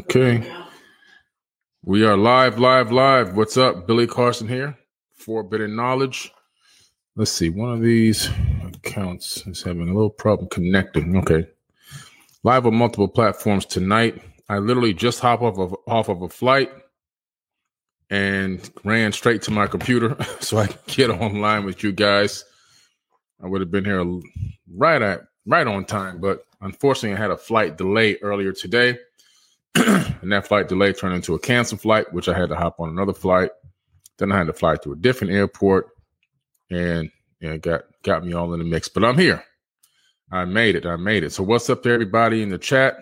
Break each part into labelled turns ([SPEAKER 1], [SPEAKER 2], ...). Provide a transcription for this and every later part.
[SPEAKER 1] Okay. We are live, live, live. What's up? Billy Carson here. Forbidden Knowledge. Let's see. One of these accounts is having a little problem connecting. Okay. Live on multiple platforms tonight. I literally just hop off of off of a flight and ran straight to my computer so I could get online with you guys. I would have been here right at right on time, but unfortunately I had a flight delay earlier today. and that flight delay turned into a canceled flight, which I had to hop on another flight. Then I had to fly to a different airport, and yeah, got got me all in the mix. But I'm here. I made it. I made it. So what's up to everybody in the chat?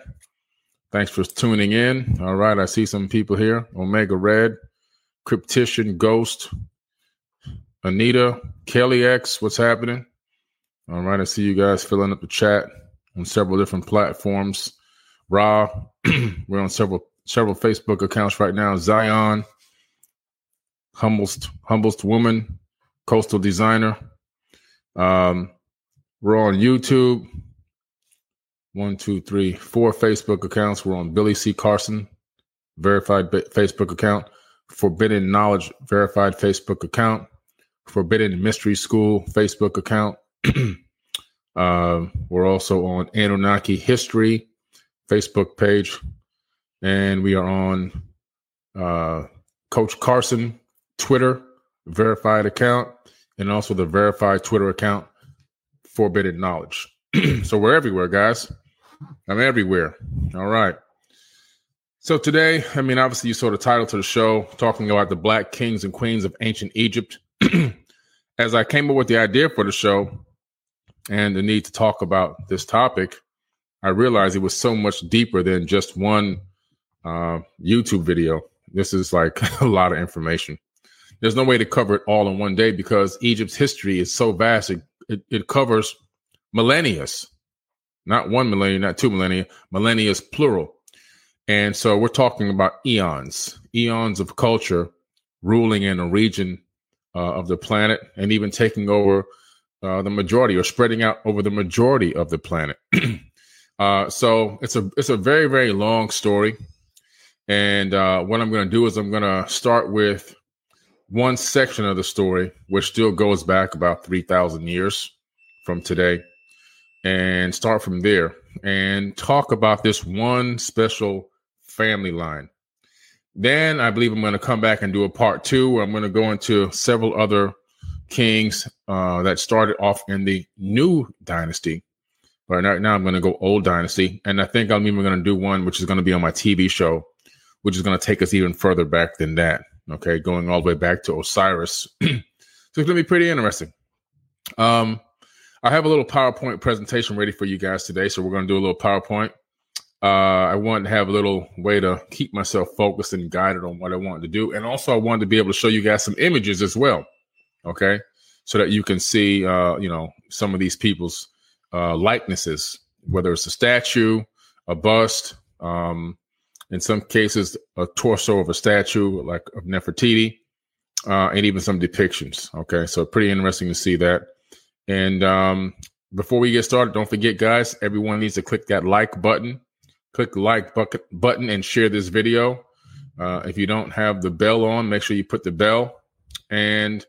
[SPEAKER 1] Thanks for tuning in. All right, I see some people here. Omega Red, Cryptician, Ghost, Anita, Kelly X. What's happening? All right, I see you guys filling up the chat on several different platforms. Raw, we're on several several Facebook accounts right now. Zion, humblest humblest woman, coastal designer. Um, we're on YouTube. One, two, three, four Facebook accounts. We're on Billy C. Carson, verified Facebook account. Forbidden Knowledge, verified Facebook account. Forbidden Mystery School Facebook account. uh, we're also on Anunnaki History Facebook page, and we are on uh, Coach Carson Twitter verified account, and also the verified Twitter account Forbidden Knowledge. so we're everywhere, guys. I'm everywhere. All right. So today, I mean, obviously, you saw the title to the show, talking about the black kings and queens of ancient Egypt. As I came up with the idea for the show and the need to talk about this topic, I realized it was so much deeper than just one uh, YouTube video. This is like a lot of information. There's no way to cover it all in one day because Egypt's history is so vast. It, it, it covers millennia, not one millennia, not two millennia, millennia plural. And so we're talking about eons, eons of culture ruling in a region uh, of the planet and even taking over uh, the majority or spreading out over the majority of the planet. Uh, so it's a it's a very very long story, and uh, what I'm going to do is I'm going to start with one section of the story, which still goes back about three thousand years from today, and start from there and talk about this one special family line. Then I believe I'm going to come back and do a part two where I'm going to go into several other kings uh, that started off in the new dynasty but right now I'm going to go old dynasty, and I think I'm even going to do one which is going to be on my TV show, which is going to take us even further back than that. Okay, going all the way back to Osiris. so it's going to be pretty interesting. Um, I have a little PowerPoint presentation ready for you guys today, so we're going to do a little PowerPoint. Uh, I want to have a little way to keep myself focused and guided on what I want to do, and also I wanted to be able to show you guys some images as well. Okay, so that you can see, uh, you know, some of these people's uh, likenesses, whether it's a statue, a bust, um, in some cases, a torso of a statue like of Nefertiti, uh, and even some depictions. Okay, so pretty interesting to see that. And um, before we get started, don't forget, guys, everyone needs to click that like button. Click like bucket button and share this video. Uh, if you don't have the bell on, make sure you put the bell. And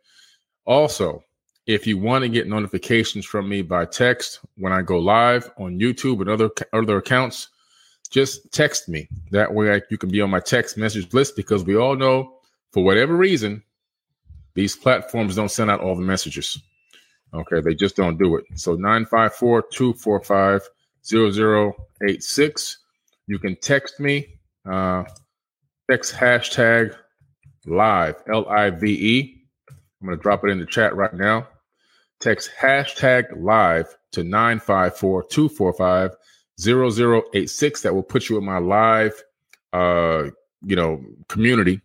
[SPEAKER 1] also, if you want to get notifications from me by text when I go live on YouTube and other other accounts, just text me. That way, I, you can be on my text message list because we all know, for whatever reason, these platforms don't send out all the messages. Okay, they just don't do it. So 954 245 0086. You can text me, uh, text hashtag live, L I V E. I'm going to drop it in the chat right now. Text hashtag live to 954 245 0086. That will put you in my live, uh, you know, community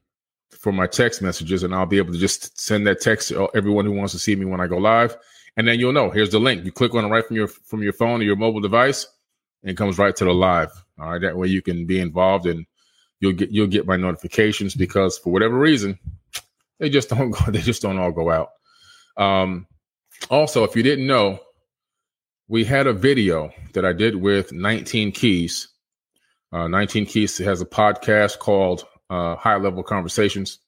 [SPEAKER 1] for my text messages, and I'll be able to just send that text to everyone who wants to see me when I go live. And then you'll know. Here's the link. You click on it right from your from your phone or your mobile device, and it comes right to the live. All right, that way you can be involved and you'll get you'll get my notifications because for whatever reason, they just don't go, they just don't all go out. Um, also, if you didn't know, we had a video that I did with 19 Keys. Uh, 19 Keys has a podcast called uh, High Level Conversations.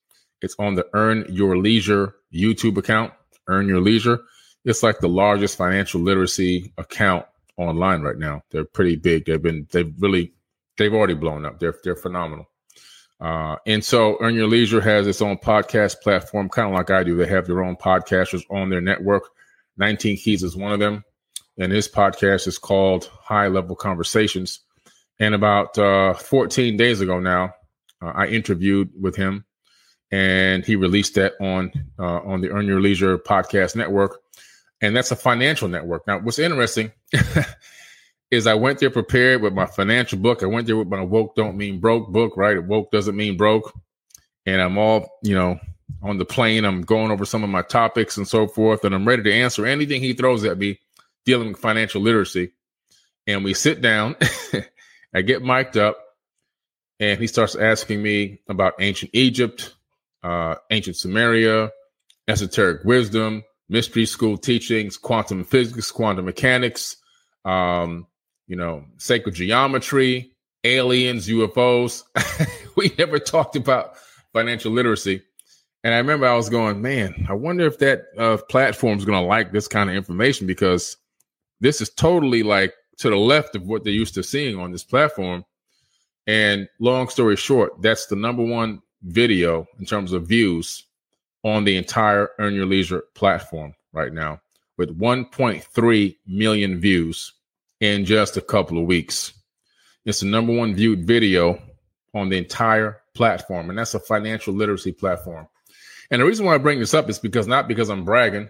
[SPEAKER 1] It's on the Earn Your Leisure YouTube account. Earn Your Leisure. It's like the largest financial literacy account online right now. They're pretty big. They've been they've really they've already blown up. They're they're phenomenal. Uh, and so Earn Your Leisure has its own podcast platform, kind of like I do. They have their own podcasters on their network. 19 Keys is one of them. And his podcast is called High Level Conversations. And about uh, 14 days ago now, uh, I interviewed with him and he released that on uh, on the Earn Your Leisure podcast network. And that's a financial network. Now, what's interesting is I went there prepared with my financial book. I went there with my woke don't mean broke book, right? Woke doesn't mean broke. And I'm all, you know, on the plane. I'm going over some of my topics and so forth. And I'm ready to answer anything he throws at me dealing with financial literacy. And we sit down, I get mic'd up, and he starts asking me about ancient Egypt, uh, ancient Sumeria, esoteric wisdom, mystery school teachings, quantum physics, quantum mechanics, um, you know, sacred geometry, aliens, UFOs. we never talked about financial literacy. And I remember I was going, man, I wonder if that uh, platform is going to like this kind of information because this is totally like to the left of what they're used to seeing on this platform. And long story short, that's the number one video in terms of views on the entire Earn Your Leisure platform right now, with 1.3 million views in just a couple of weeks. It's the number one viewed video on the entire platform, and that's a financial literacy platform. And the reason why I bring this up is because not because I'm bragging.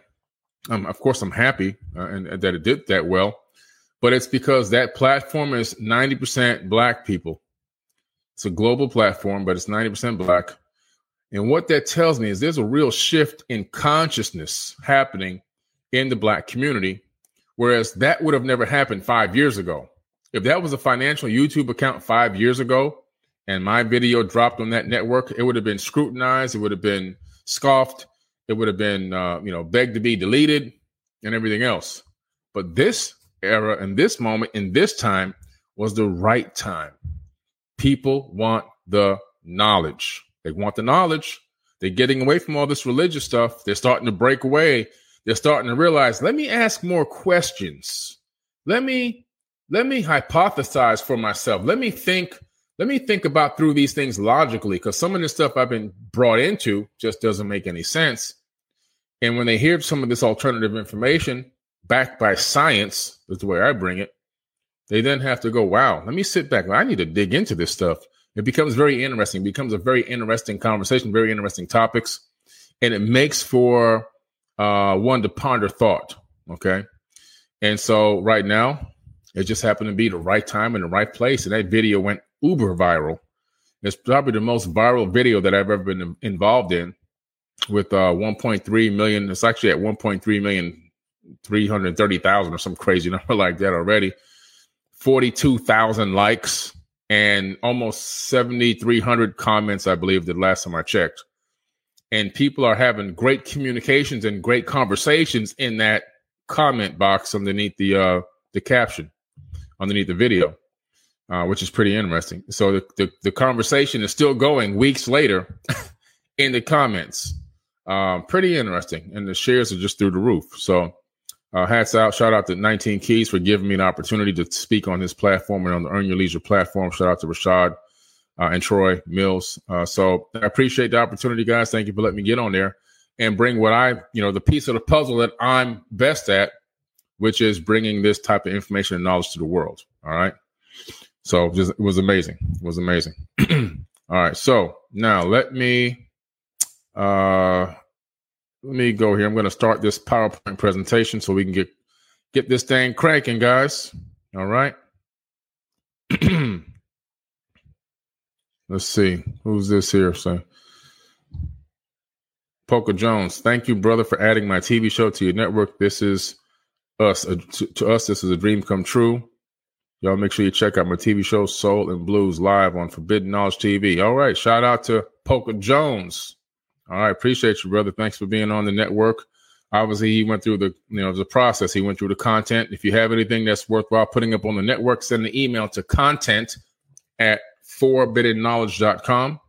[SPEAKER 1] Um, of course, I'm happy uh, and, and that it did that well, but it's because that platform is 90% black people. It's a global platform, but it's 90% black. And what that tells me is there's a real shift in consciousness happening in the black community Whereas that would have never happened five years ago. If that was a financial YouTube account five years ago and my video dropped on that network, it would have been scrutinized. It would have been scoffed. It would have been, uh, you know, begged to be deleted and everything else. But this era and this moment in this time was the right time. People want the knowledge. They want the knowledge. They're getting away from all this religious stuff. They're starting to break away they're starting to realize, let me ask more questions. Let me let me hypothesize for myself. Let me think let me think about through these things logically because some of the stuff I've been brought into just doesn't make any sense. And when they hear some of this alternative information backed by science, is the way I bring it, they then have to go, wow, let me sit back. I need to dig into this stuff. It becomes very interesting, it becomes a very interesting conversation, very interesting topics. And it makes for uh, one to ponder thought. Okay. And so right now, it just happened to be the right time and the right place. And that video went uber viral. It's probably the most viral video that I've ever been involved in with uh, 1.3 million. It's actually at 1.3 million, 330,000 or some crazy number like that already. 42,000 likes and almost 7,300 comments, I believe, the last time I checked and people are having great communications and great conversations in that comment box underneath the uh, the caption underneath the video, uh, which is pretty interesting. So the, the, the conversation is still going weeks later in the comments. Um, pretty interesting, and the shares are just through the roof. So uh, hats out, shout out to 19 Keys for giving me an opportunity to speak on this platform and on the Earn Your Leisure platform. Shout out to Rashad uh, and Troy Mills. Uh, so I appreciate the opportunity, guys. Thank you for letting me get on there and bring what I, you know, the piece of the puzzle that I'm best at, which is bringing this type of information and knowledge to the world. All right. So just, it was amazing. It was amazing. All right. So now let me uh let me go here. I'm going to start this PowerPoint presentation so we can get get this thing cranking, guys. All right. Let's see. Who's this here? So Poker Jones, thank you, brother, for adding my TV show to your network. This is us. To, to, us, this is a dream come true. Y'all make sure you check out my TV show, Soul and Blues, live on Forbidden Knowledge TV. All right. Shout out to Poker Jones. All right. Appreciate you, brother. Thanks for being on the network. Obviously, he went through the, you know, the process. He went through the content. If you have anything that's worthwhile putting up on the network, send an email to content at forbiddenknowledge.com.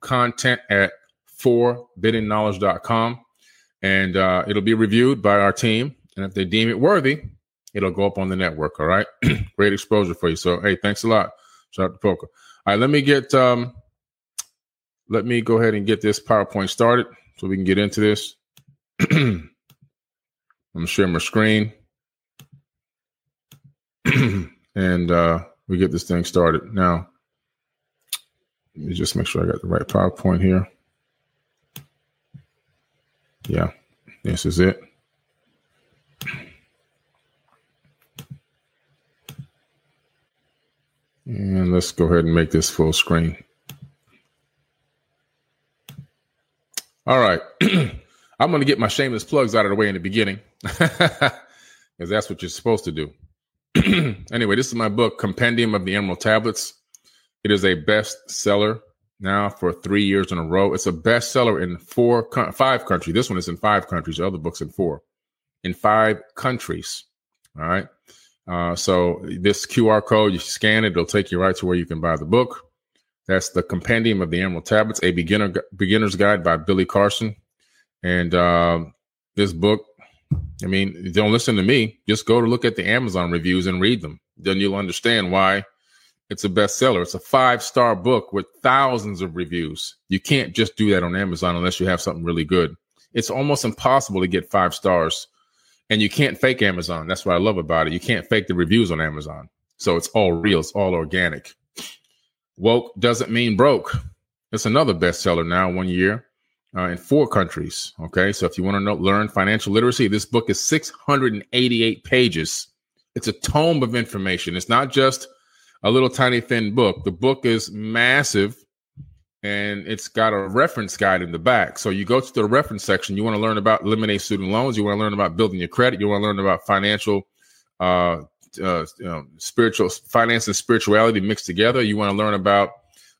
[SPEAKER 1] Content at forbiddenknowledge.com. And uh, it'll be reviewed by our team. And if they deem it worthy, it'll go up on the network. All right. Great exposure for you. So, hey, thanks a lot. Shout out to Poker. All right. Let me get, um, let me go ahead and get this PowerPoint started so we can get into this. I'm going to share my screen. and uh, we get this thing started. Now, let me just make sure I got the right PowerPoint here. Yeah, this is it. And let's go ahead and make this full screen. All right. I'm going to get my shameless plugs out of the way in the beginning because that's what you're supposed to do. anyway, this is my book, Compendium of the Emerald Tablets. It is a bestseller now for three years in a row. It's a bestseller in four, five countries. This one is in five countries. The other book's in four, in five countries. All right. Uh, so this QR code, you scan it, it'll take you right to where you can buy the book. That's the Compendium of the Emerald Tablets, a beginner beginner's guide by Billy Carson. And uh, this book, I mean, don't listen to me. Just go to look at the Amazon reviews and read them. Then you'll understand why it's a bestseller. It's a five star book with thousands of reviews. You can't just do that on Amazon unless you have something really good. It's almost impossible to get five stars. And you can't fake Amazon. That's what I love about it. You can't fake the reviews on Amazon. So it's all real, it's all organic. Woke doesn't mean broke. It's another bestseller now, one year uh, in four countries. Okay. So if you want to know, learn financial literacy, this book is 688 pages. It's a tome of information. It's not just a little tiny thin book. The book is massive and it's got a reference guide in the back. So you go to the reference section, you want to learn about eliminate student loans, you want to learn about building your credit, you want to learn about financial uh, uh you know, spiritual finance and spirituality mixed together. You want to learn about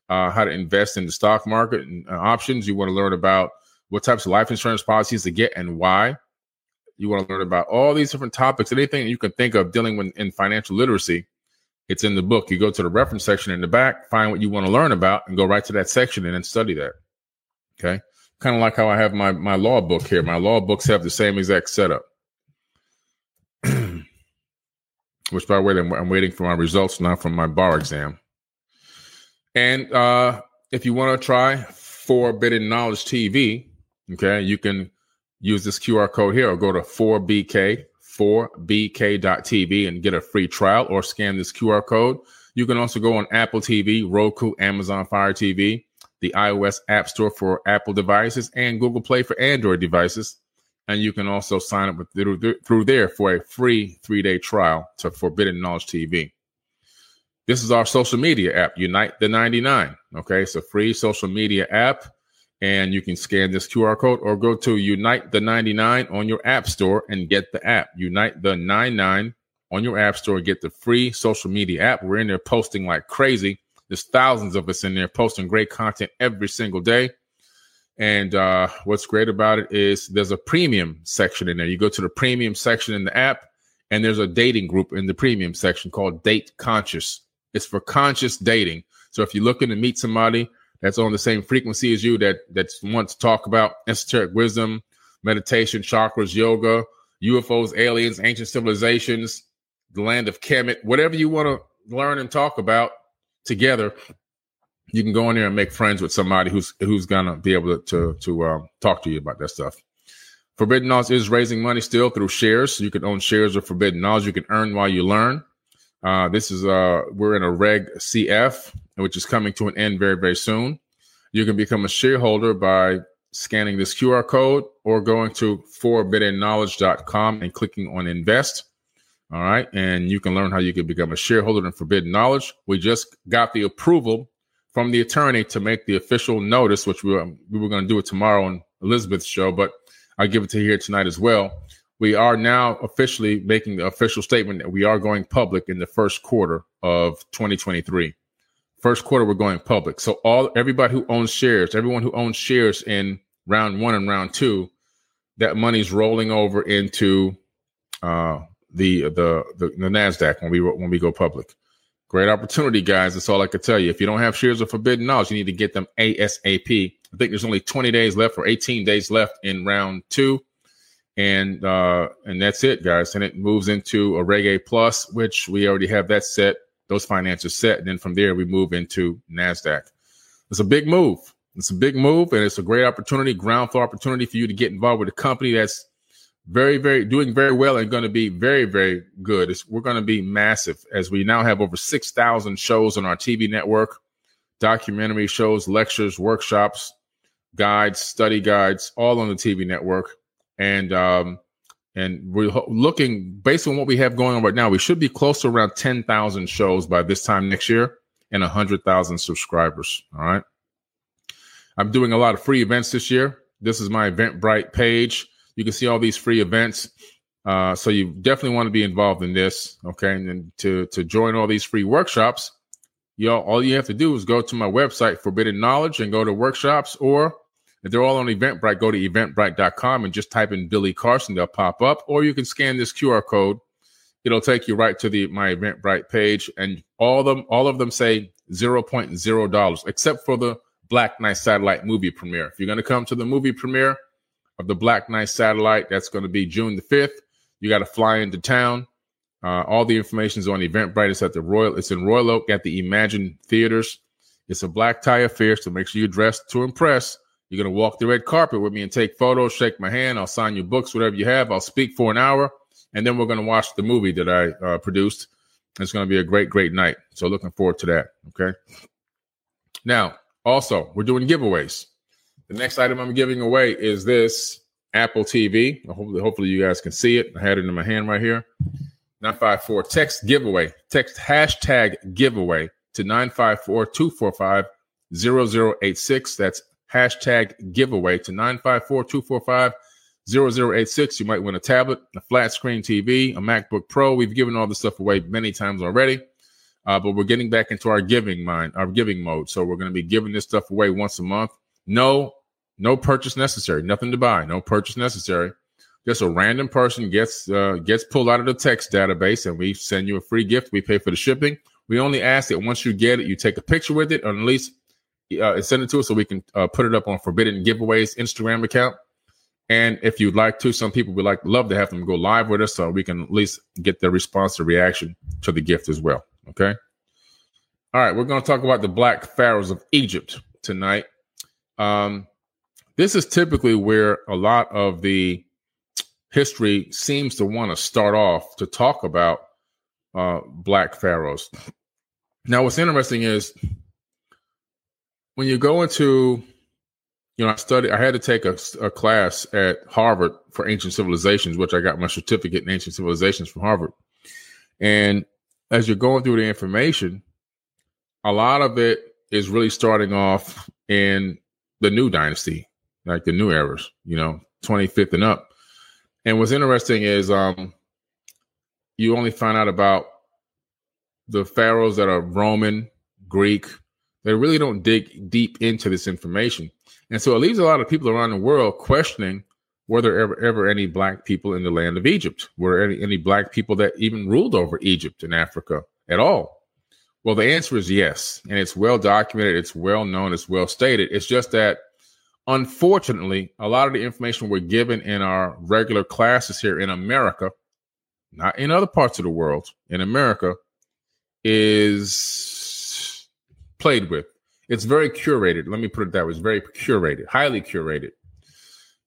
[SPEAKER 1] uh, how to invest in the stock market and uh, options. You want to learn about what types of life insurance policies to get and why. You want to learn about all these different topics, anything you can think of dealing with in financial literacy it's in the book. You go to the reference section in the back, find what you want to learn about, and go right to that section and then study that. Okay. Kind of like how I have my, my law book here. My law books have the same exact setup. Which, by the way, I'm, waiting for my results now from my bar exam. And uh, if you want to try Forbidden Knowledge TV, okay, you can use this QR code here or go to 4BK 4bk.tv and get a free trial or scan this QR code. You can also go on Apple TV, Roku, Amazon Fire TV, the iOS App Store for Apple devices, and Google Play for Android devices. And you can also sign up with, through, through there for a free three day trial to Forbidden Knowledge TV. This is our social media app, Unite the 99. Okay, it's a free social media app and you can scan this QR code or go to Unite the 99 on your app store and get the app. Unite the 99 on your app store, get the free social media app. We're in there posting like crazy. There's thousands of us in there posting great content every single day. And uh, what's great about it is there's a premium section in there. You go to the premium section in the app, and there's a dating group in the premium section called Date Conscious. It's for conscious dating. So if you're looking to meet somebody that's on the same frequency as you, that that wants to talk about esoteric wisdom, meditation, chakras, yoga, UFOs, aliens, ancient civilizations, the land of Kemet, whatever you want to learn and talk about together, you can go in there and make friends with somebody who's who's gonna be able to to, to um, talk to you about that stuff. Forbidden Knowledge is raising money still through shares. You can own shares of Forbidden Knowledge. You can earn while you learn. Uh, this is uh, we're in a Reg CF, which is coming to an end very very soon. You can become a shareholder by scanning this QR code or going to forbiddenknowledge.com and clicking on invest. All right. And you can learn how you can become a shareholder in Forbidden Knowledge. We just got the approval from the attorney to make the official notice, which we were, we were going to do it tomorrow on Elizabeth's show, but I'll give it to you here tonight as well. We are now officially making the official statement that we are going public in the first quarter of 2023. First quarter, we're going public. So all everybody who owns shares, everyone who owns shares in round one and round two, that money's rolling over into uh, the, the the the Nasdaq when we when we go public. Great opportunity, guys. That's all I could tell you. If you don't have shares of Forbidden Knowledge, you need to get them ASAP. I think there's only 20 days left or 18 days left in round two, and uh, and that's it, guys. And it moves into a Reg Plus, which we already have that set. Those finances set, and then from there we move into Nasdaq. It's a big move. It's a big move, and it's a great opportunity, ground floor opportunity for you to get involved with a company that's very, very doing very well and going to be very, very good. It's, we're going to be massive as we now have over 6,000 shows on our TV network, documentary shows, lectures, workshops, guides, study guides, all on the TV network. And, um, and we're looking based on what we have going on right now, we should be close to around 10,000 shows by this time next year and 100,000 subscribers. All right. I'm doing a lot of free events this year. This is my Eventbrite page. You can see all these free events. Uh, so you definitely want to be involved in this. Okay. And then to, to join all these free workshops, you all, all you have to do is go to my website, Forbidden Knowledge, and go to workshops. Or if they're all on Eventbrite, go to eventbrite.com and just type in Billy Carson. They'll pop up. Or you can scan this QR code. It'll take you right to the my Eventbrite page. And all of them, all of them say $0.0, except for the Black Knight Satellite movie premiere. If you're going to come to the movie premiere, of the Black Knight satellite. That's going to be June the 5th. You got to fly into town. Uh, all the information is on Eventbrite. It's at the Royal. It's in Royal Oak at the Emagine Theaters. It's a black tie affair, so make sure you're dressed to impress. You're gonna walk the red carpet with me and take photos, shake my hand. I'll sign your books, whatever you have. I'll speak for an hour, and then we're gonna watch the movie that I uh, produced. It's gonna be a great, great night. So looking forward to that. Okay. Now, also, we're doing giveaways. The next item I'm giving away is this Apple TV. Hopefully, hopefully you guys can see it. I had it in my hand right here. 954 text giveaway. Text hashtag giveaway to 954 245 0086. That's hashtag giveaway to 954 245 0086. You might win a tablet, a flat screen TV, a MacBook Pro. We've given all this stuff away many times already. Uh, but we're getting back into our giving mind, our giving mode. So we're going to be giving this stuff away once a month. No, no purchase necessary. Nothing to buy. No purchase necessary. Just a random person gets uh, gets pulled out of the text database, and we send you a free gift. We pay for the shipping. We only ask that once you get it, you take a picture with it, or at least uh, send it to us so we can uh, put it up on Forbidden Giveaways Instagram account. And if you'd like to, some people would like love to have them go live with us so we can at least get their response or reaction to the gift as well. Okay. All right, we're going to talk about the black pharaohs of Egypt tonight. Um, this is typically where a lot of the history seems to want to start off to talk about uh, black pharaohs. Now, what's interesting is when you go into, you know, I studied, I had to take a, a class at Harvard for ancient civilizations, which I got my certificate in ancient civilizations from Harvard. And as you're going through the information, a lot of it is really starting off in the new dynasty, like the new eras, you know, 25th and up. And what's interesting is um you only find out about the pharaohs that are Roman, Greek, They really don't dig deep into this information. And so it leaves a lot of people around the world questioning were there ever, ever any black people in the land of Egypt? Were there any, any black people that even ruled over Egypt and Africa at all? Well, the answer is yes. And it's well documented, it's well known, it's well stated. It's just that unfortunately, a lot of the information we're given in our regular classes here in America, not in other parts of the world, in America, is played with. It's very curated. Let me put it that way. It's very curated, highly curated.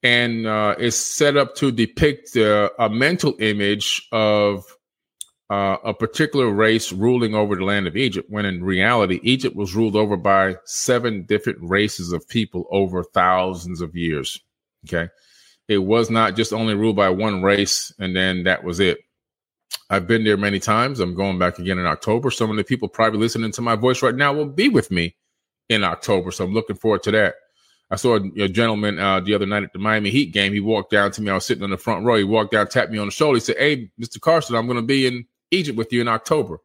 [SPEAKER 1] And uh, it's set up to depict uh, a mental image of uh, a particular race ruling over the land of Egypt, when in reality, Egypt was ruled over by seven different races of people over thousands of years. Okay. It was not just only ruled by one race and then that was it. I've been there many times. I'm going back again in October. Some of the people probably listening to my voice right now will be with me in October. So I'm looking forward to that. I saw a, a gentleman uh, the other night at the Miami Heat game. He walked down to me. I was sitting in the front row. He walked down, tapped me on the shoulder. He said, Hey, Mr. Carson, I'm going to be in Egypt with you in October.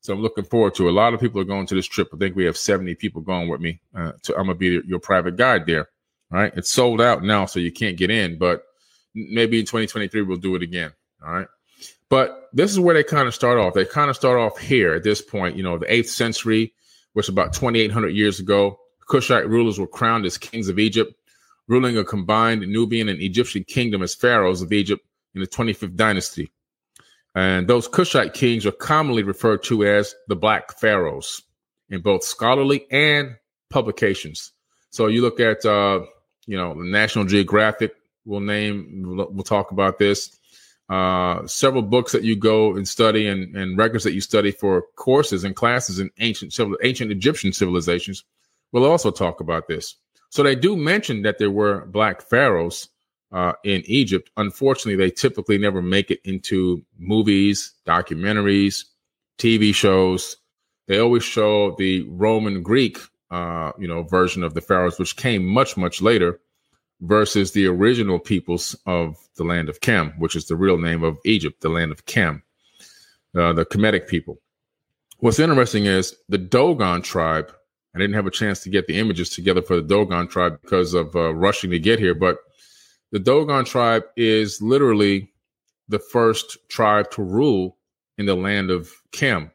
[SPEAKER 1] So I'm looking forward to it. A lot of people are going to this trip. I think we have 70 people going with me. Uh, to, I'm going to be your private guide there. All right. It's sold out now, so you can't get in, but maybe in 2023 we'll do it again. All right. But this is where they kind of start off. They kind of start off here at this point, you know, the eighth century, which about 2,800 years ago, Cushite rulers were crowned as kings of Egypt, ruling a combined Nubian and Egyptian kingdom as pharaohs of Egypt in the 25th dynasty. And those Cushite kings are commonly referred to as the Black Pharaohs in both scholarly and publications. So you look at, uh, you know, the National Geographic. We'll name. We'll talk about this. Uh, several books that you go and study, and, and records that you study for courses and classes in ancient civil, ancient Egyptian civilizations. We'll also talk about this. So they do mention that there were black pharaohs uh, in Egypt. Unfortunately, they typically never make it into movies, documentaries, TV shows. They always show the Roman Greek, uh, you know, version of the pharaohs, which came much much later, versus the original peoples of the land of Chem, which is the real name of Egypt, the land of Chem, uh, the Kemetic people. What's interesting is the Dogon tribe. I didn't have a chance to get the images together for the Dogon tribe because of uh, rushing to get here, but the Dogon tribe is literally the first tribe to rule in the land of Chem.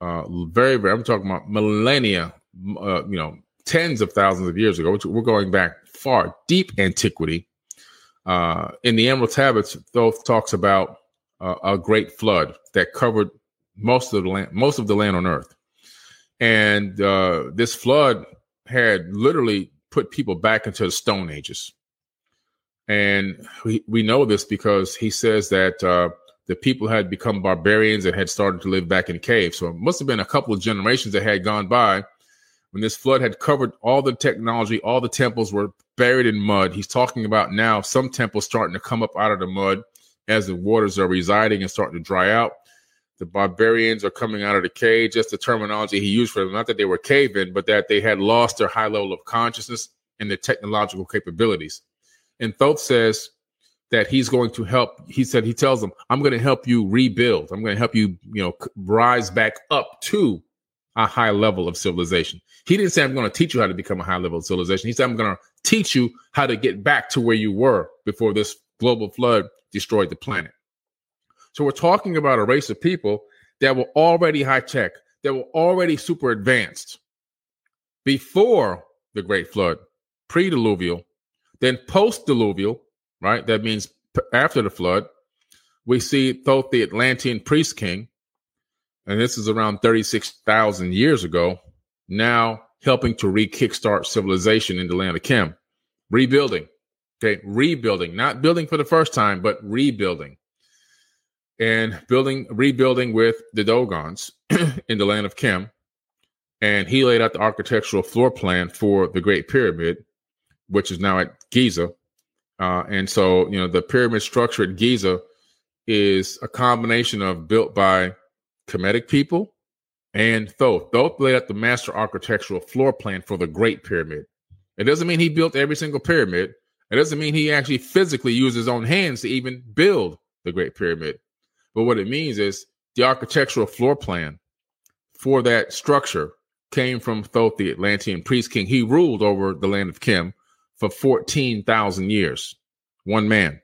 [SPEAKER 1] Uh, very, very, I'm talking about millennia, uh, you know, tens of thousands of years ago. We're going back far, deep antiquity. Uh, in the Emerald Tablets, Thoth talks about uh, a great flood that covered most of the land, most of the land on Earth, and uh, this flood had literally put people back into the Stone Ages. And we, we know this because he says that uh, the people had become barbarians and had started to live back in caves. So it must have been a couple of generations that had gone by when this flood had covered all the technology, all the temples were buried in mud. He's talking about now some temples starting to come up out of the mud as the waters are residing and starting to dry out. The barbarians are coming out of the cave, just the terminology he used for them. Not that they were caving, but that they had lost their high level of consciousness and their technological capabilities. And Thoth says that he's going to help. He said, he tells them, I'm going to help you rebuild. I'm going to help you, you know, rise back up to a high level of civilization. He didn't say, I'm going to teach you how to become a high level civilization. He said, I'm going to teach you how to get back to where you were before this global flood destroyed the planet. So we're talking about a race of people that were already high tech, that were already super advanced before the Great Flood, pre diluvial, then post diluvial, right? That means after the flood, we see Thoth the Atlantean priest king, and this is around 36,000 years ago, now helping to re kickstart civilization in the land of Chem, rebuilding. Okay, rebuilding, not building for the first time, but rebuilding. And building, rebuilding with the Dogons in the land of Chem. And he laid out the architectural floor plan for the Great Pyramid, which is now at Giza. Uh, and so, you know, the pyramid structure at Giza is a combination of built by Kemetic people and Thoth. Thoth laid out the master architectural floor plan for the Great Pyramid. It doesn't mean he built every single pyramid. It doesn't mean he actually physically used his own hands to even build the Great Pyramid. But what it means is the architectural floor plan for that structure came from Thoth, the Atlantean priest king. He ruled over the land of Kim for 14,000 years. One man.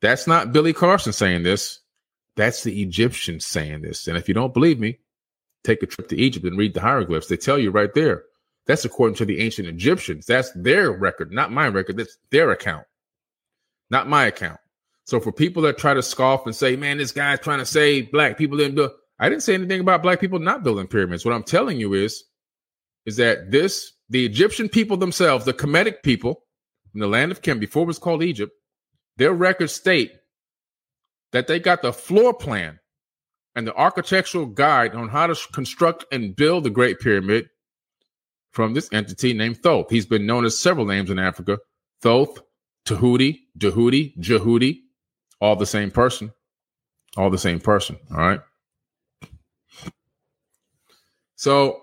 [SPEAKER 1] That's not Billy Carson saying this. That's the Egyptians saying this. And if you don't believe me, take a trip to Egypt and read the hieroglyphs. They tell you right there. That's according to the ancient Egyptians. That's their record, not my record. That's their account, not my account. So for people that try to scoff and say, man, this guy's trying to say black people didn't do I didn't say anything about black people not building pyramids. What I'm telling you is, is that this, the Egyptian people themselves, the Kemetic people in the land of Kem, before it was called Egypt, their records state that they got the floor plan and the architectural guide on how to construct and build the Great Pyramid from this entity named Thoth. He's been known as several names in Africa Thoth, Tahuti, Djehuti, Djehuti, all the same person. All the same person. All right. So,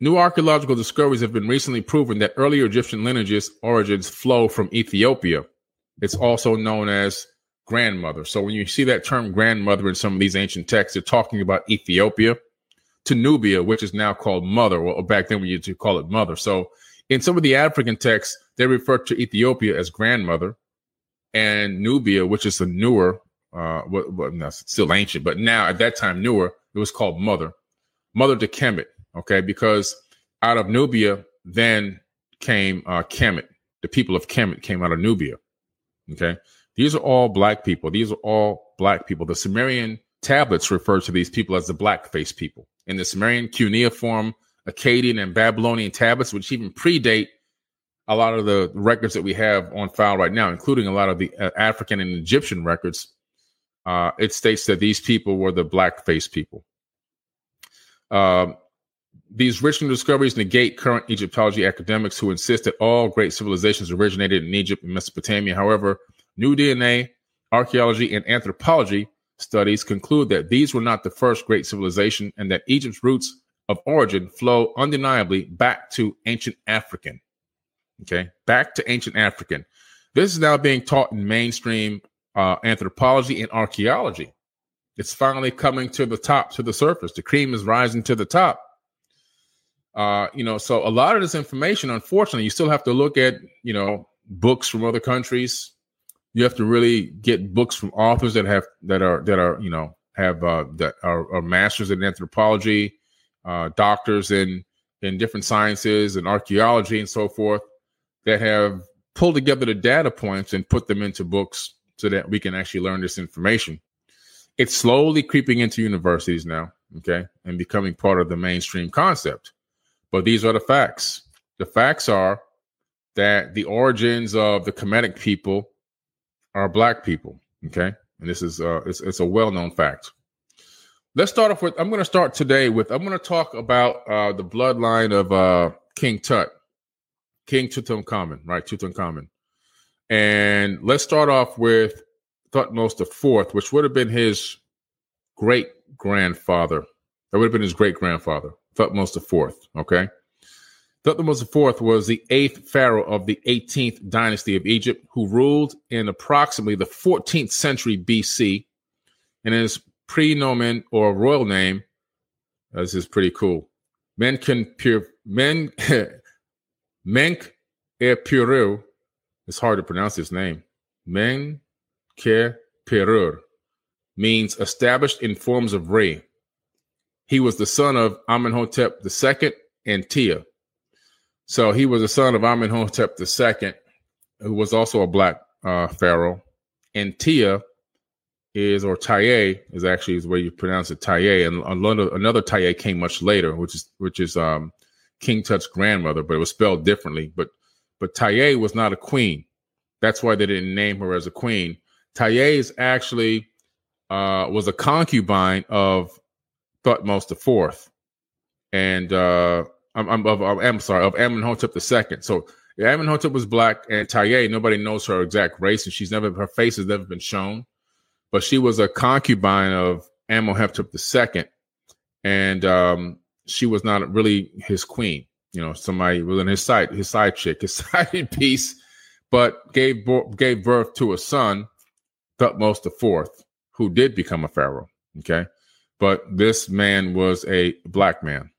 [SPEAKER 1] new archaeological discoveries have been recently proven that earlier Egyptian lineages origins flow from Ethiopia. It's also known as grandmother. So, when you see that term grandmother in some of these ancient texts, they're talking about Ethiopia to Nubia, which is now called mother. Well, back then we used to call it mother. So, in some of the African texts, they refer to Ethiopia as grandmother and Nubia, which is the newer, uh, well, still ancient, but now at that time newer, it was called mother, mother to Kemet okay? Because out of Nubia then came uh, Kemet. The people of Kemet came out of Nubia, okay? These are all black people. These are all black people. The Sumerian tablets refer to these people as the black face people. In the Sumerian cuneiform, Akkadian, and Babylonian tablets, which even predate a lot of the records that we have on file right now, including a lot of the uh, African and Egyptian records, uh, it states that these people were the black face people. Uh, these rich discoveries negate current Egyptology academics who insist that all great civilizations originated in Egypt and Mesopotamia. However, new DNA, archaeology, and anthropology studies conclude that these were not the first great civilization and that Egypt's roots of origin flow undeniably back to ancient African. Okay, back to ancient African. This is now being taught in mainstream uh, anthropology and archaeology. It's finally coming to the top, to the surface. The cream is rising to the top. Uh, you know, so a lot of this information, unfortunately, you still have to look at, you know, books from other countries. You have to really get books from authors that have that are that are you know have uh, that are, are masters in anthropology, uh, doctors in in different sciences and archaeology and so forth that have pulled together the data points and put them into books so that we can actually learn this information. It's slowly creeping into universities now, okay, and becoming part of the mainstream concept. But these are the facts. The facts are that the origins of the Kemetic people are black people. Okay, and this is uh, it's, it's a well known fact. Let's start off with. I'm going to start today with. I'm going to talk about uh, the bloodline of uh, King Tut, King Tutankhamun, right? Tutankhamun, and let's start off with Thutmose the Fourth, which would have been his great grandfather. That would have been his great grandfather. Thutmose IV. Okay. Thutmose IV was the eighth pharaoh of the 18th dynasty of Egypt, who ruled in approximately the 14th century BC. And his prenomen or royal name, uh, this is pretty cool, Menken Men Menk Perur. It's hard to pronounce his name. Menke Perur means established in forms of Re. He was the son of Amenhotep II and Tia. So he was the son of Amenhotep II, who was also a black uh, pharaoh. And Tia is, or Taye is actually is the way you pronounce it, Taye. And another, another Taye came much later, which is which is um, King Tut's grandmother, but it was spelled differently. But but Taye was not a queen. That's why they didn't name her as a queen. Taye is actually uh, was a concubine of Thutmose IV, and uh, I'm, I'm, of, I'm sorry of Amenhotep the second. So Amenhotep was black, and Taye nobody knows her exact race, and she's never her face has never been shown, but she was a concubine of Amenhotep the second, and um, she was not really his queen. You know, somebody within his side, his side chick, his side piece, but gave gave birth to a son, Thutmose the fourth, who did become a pharaoh. Okay, but this man was a black man.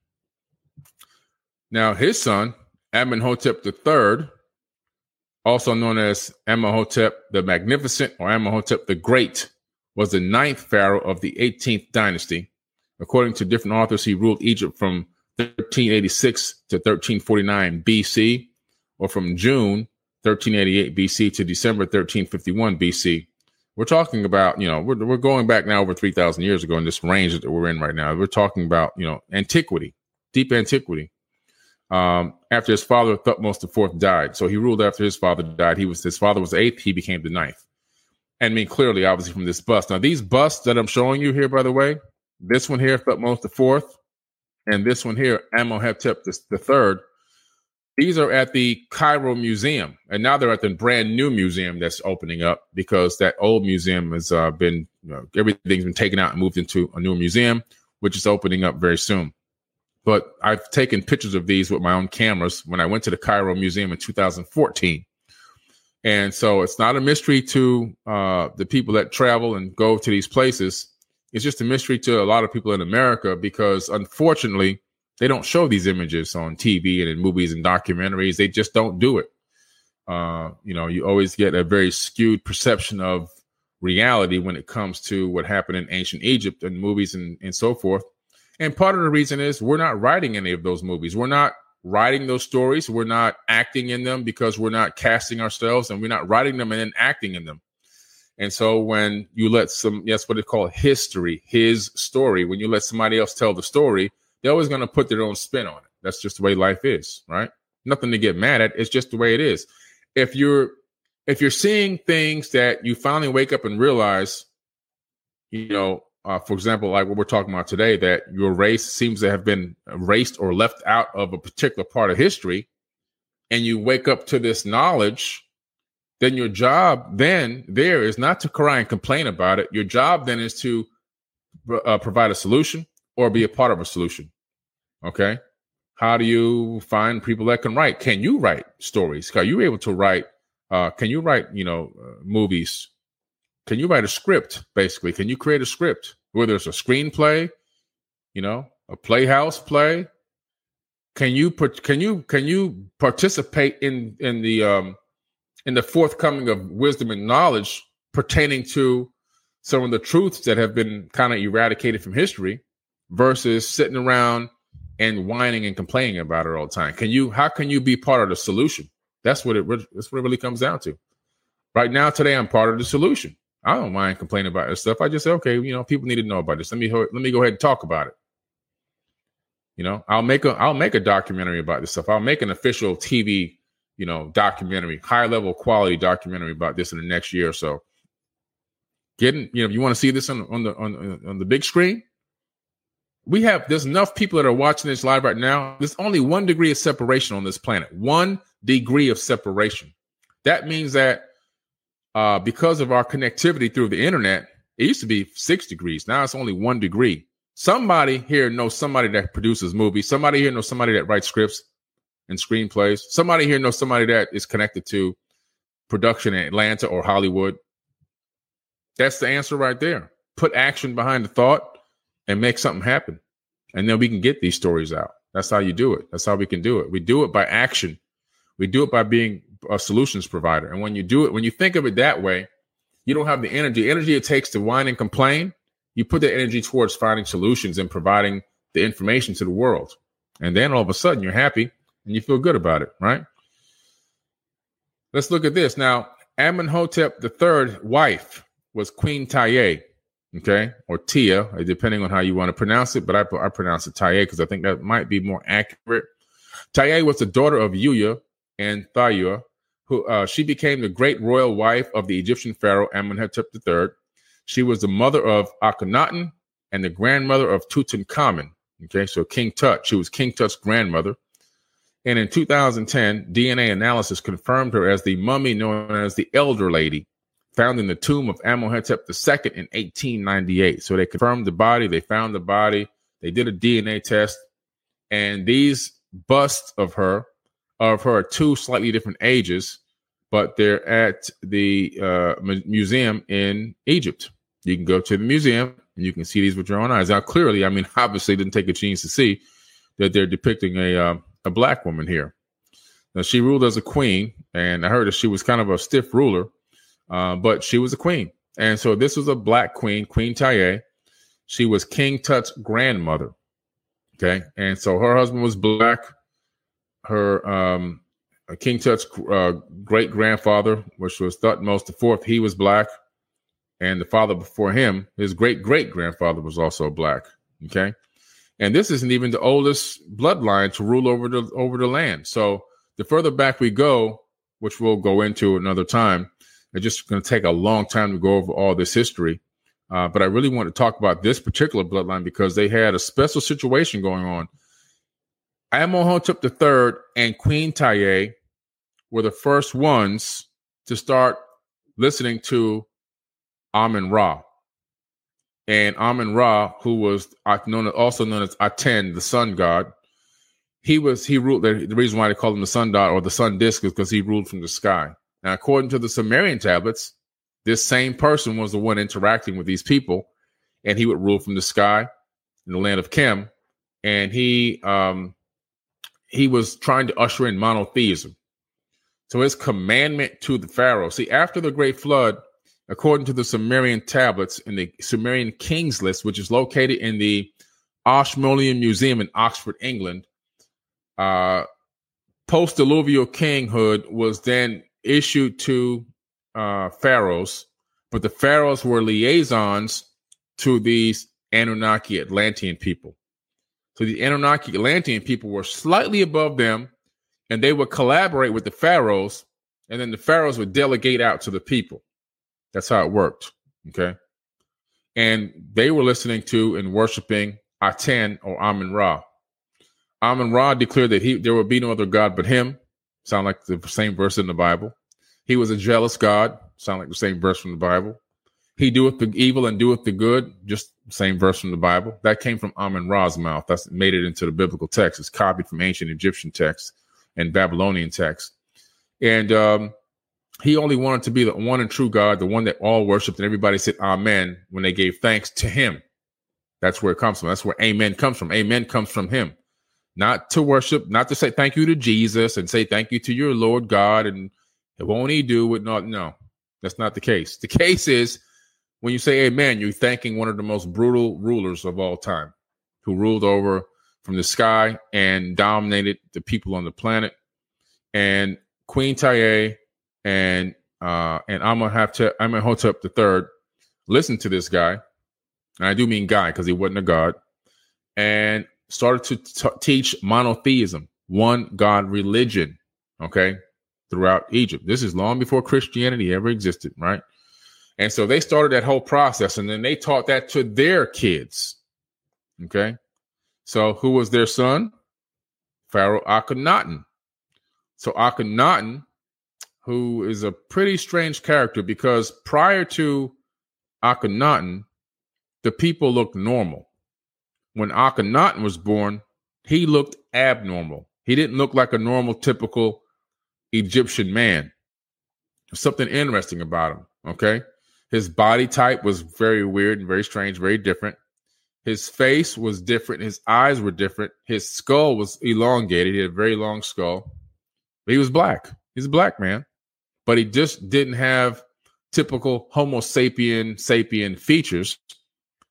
[SPEAKER 1] Now, his son, Amenhotep III, also known as Amenhotep the Magnificent or Amenhotep the Great, was the ninth pharaoh of the 18th dynasty. According to different authors, he ruled Egypt from 1386 to 1349 BC, or from June 1388 BC to December 1351 BC. We're talking about, you know, we're, we're going back now over 3,000 years ago in this range that we're in right now. We're talking about, you know, antiquity, deep antiquity. Um, after his father, Thutmose IV, died. So he ruled after his father died. He was his father was eighth, he became the ninth. And I mean, clearly, obviously, from this bust. Now, these busts that I'm showing you here, by the way, this one here, Thutmose IV, and this one here, Amenhotep the third, these are at the Cairo Museum, and now they're at the brand new museum that's opening up because that old museum has uh, been you know, everything's been taken out and moved into a new museum, which is opening up very soon. But I've taken pictures of these with my own cameras when I went to the Cairo Museum in 2014. And so it's not a mystery to uh, the people that travel and go to these places. It's just a mystery to a lot of people in America because unfortunately, they don't show these images on TV and in movies and documentaries. They just don't do it. Uh, you know, you always get a very skewed perception of reality when it comes to what happened in ancient Egypt and movies and, and so forth. And part of the reason is we're not writing any of those movies. We're not writing those stories. We're not acting in them because we're not casting ourselves and we're not writing them and then acting in them. And so when you let some, yes, what they call history, his story, when you let somebody else tell the story, they're always going to put their own spin on it. That's just the way life is, right? Nothing to get mad at. It's just the way it is. If you're if you're seeing things that you finally wake up and realize, you know, uh, for example, like what we're talking about today, that your race seems to have been erased or left out of a particular part of history, and you wake up to this knowledge, then your job then there is not to cry and complain about it. Your job then is to uh, provide a solution or be a part of a solution. Okay. How do you find people that can write? Can you write stories? Are you able to write? Uh, can you write, you know, uh, movies? Can you write a script? Basically, can you create a script? Whether it's a screenplay, you know, a playhouse play. Can you? Can you can you participate in in the um in the forthcoming of wisdom and knowledge pertaining to some of the truths that have been kind of eradicated from history? versus sitting around and whining and complaining about it all the time. Can you? How can you be part of the solution? That's what it. That's what it really comes down to. Right now, today, I'm part of the solution. I don't mind complaining about this stuff. I just say, okay, you know, people need to know about this. Let me let me go ahead and talk about it. You know, I'll make a I'll make a documentary about this stuff. I'll make an official TV, you know, documentary, high level quality documentary about this in the next year or so. Getting, you know, if you want to see this on on the on, on the big screen, we have there's enough people that are watching this live right now. There's only one degree of separation on this planet. One degree of separation. That means that uh, because of our connectivity through the internet, it used to be six degrees. Now it's only one degree. Somebody here knows somebody that produces movies. Somebody here knows somebody that writes scripts and screenplays. Somebody here knows somebody that is connected to production in Atlanta or Hollywood. That's the answer right there. Put action behind the thought and make something happen. And then we can get these stories out. That's how you do it. That's how we can do it. We do it by action. We do it by being a solutions provider. And when you do it, when you think of it that way, you don't have the energy, energy it takes to whine and complain. You put that energy towards finding solutions and providing the information to the world. And then all of a sudden you're happy and you feel good about it, right? Let's look at this. Now, Amenhotep III wife was Queen Tiye okay, or Tia, depending on how you want to pronounce it. But I, I pronounce it Taye because I think that might be more accurate. Taye was the daughter of Yuya and Thayua, who uh, she became the great royal wife of the Egyptian pharaoh Amenhotep III. She was the mother of Akhenaten and the grandmother of Tutankhamun. Okay, so King Tut. She was King Tut's grandmother. And in 2010, DNA analysis confirmed her as the mummy known as the Elder Lady found in the tomb of Amenhotep II in 1898. So they confirmed the body, they found the body, they did a DNA test, and these busts of her of her two slightly different ages, but they're at the uh, museum in Egypt. You can go to the museum and you can see these with your own eyes. Now, clearly, I mean, obviously, didn't take a chance to see that they're depicting a uh, a black woman here. Now, she ruled as a queen, and I heard that she was kind of a stiff ruler, uh, but she was a queen. And so this was a black queen, Queen Tiye. She was King Tut's grandmother. Okay. And so her husband was black. Her um, King Tut's uh, great grandfather, which was Thutmose Fourth, he was black. And the father before him, his great great grandfather was also black. Okay. And this isn't even the oldest bloodline to rule over the over the land. So the further back we go, which we'll go into another time, it's just going to take a long time to go over all this history. Uh, but I really want to talk about this particular bloodline because they had a special situation going on. Amenhotep III and Queen Tiye were the first ones to start listening to Amun Ra. And Amun Ra, who was known, also known as Aten, the sun god, he was he ruled. The, reason why they call him the sun god or the sun disk is because he ruled from the sky. Now, according to the Sumerian tablets, this same person was the one interacting with these people, and he would rule from the sky in the land of Kem, and he um, he was trying to usher in monotheism. So his commandment to the Pharaoh. See, after the Great Flood, according to the Sumerian tablets in the Sumerian Kings list, which is located in the Ashmolean Museum in Oxford, England, uh, post-diluvial kinghood was then issued to uh, pharaohs, but the pharaohs were liaisons to these Anunnaki Atlantean people. So the Anunnaki Atlantean people were slightly above them, and they would collaborate with the pharaohs, and then the pharaohs would delegate out to the people. That's how it worked. Okay. And they were listening to and worshiping Aten or Amun Ra. Amun Ra declared that he there would be no other God but him. Sound like the same verse in the Bible. He was a jealous God. Sound like the same verse from the Bible. He doeth the evil and doeth the good. Just same verse from the Bible. That came from Amun Ra's mouth. That's made it into the biblical text. It's copied from ancient Egyptian texts and Babylonian texts. And um, he only wanted to be the one and true God, the one that all worshiped, and everybody said Amen when they gave thanks to him. That's where it comes from. That's where Amen comes from. Amen comes from him not to worship, not to say thank you to Jesus and say thank you to your Lord God and won't he do it? No, no, that's not the case. The case is when you say amen, you're thanking one of the most brutal rulers of all time who ruled over from the sky and dominated the people on the planet. And Queen Tiye and uh the third listened to this guy. And I do mean guy because he wasn't a god. And started to t- teach monotheism, one God religion, okay, throughout Egypt. This is long before Christianity ever existed, right? And so they started that whole process and then they taught that to their kids, okay? So who was their son? Pharaoh Akhenaten. So Akhenaten, who is a pretty strange character because prior to Akhenaten, the people looked normal when Akhenaten was born, he looked abnormal. He didn't look like a normal, typical Egyptian man. There's something interesting about him. Okay. His body type was very weird and very strange, very different. His face was different. His eyes were different. His skull was elongated. He had a very long skull. But he was black. He's a black man. But he just didn't have typical Homo sapien sapien features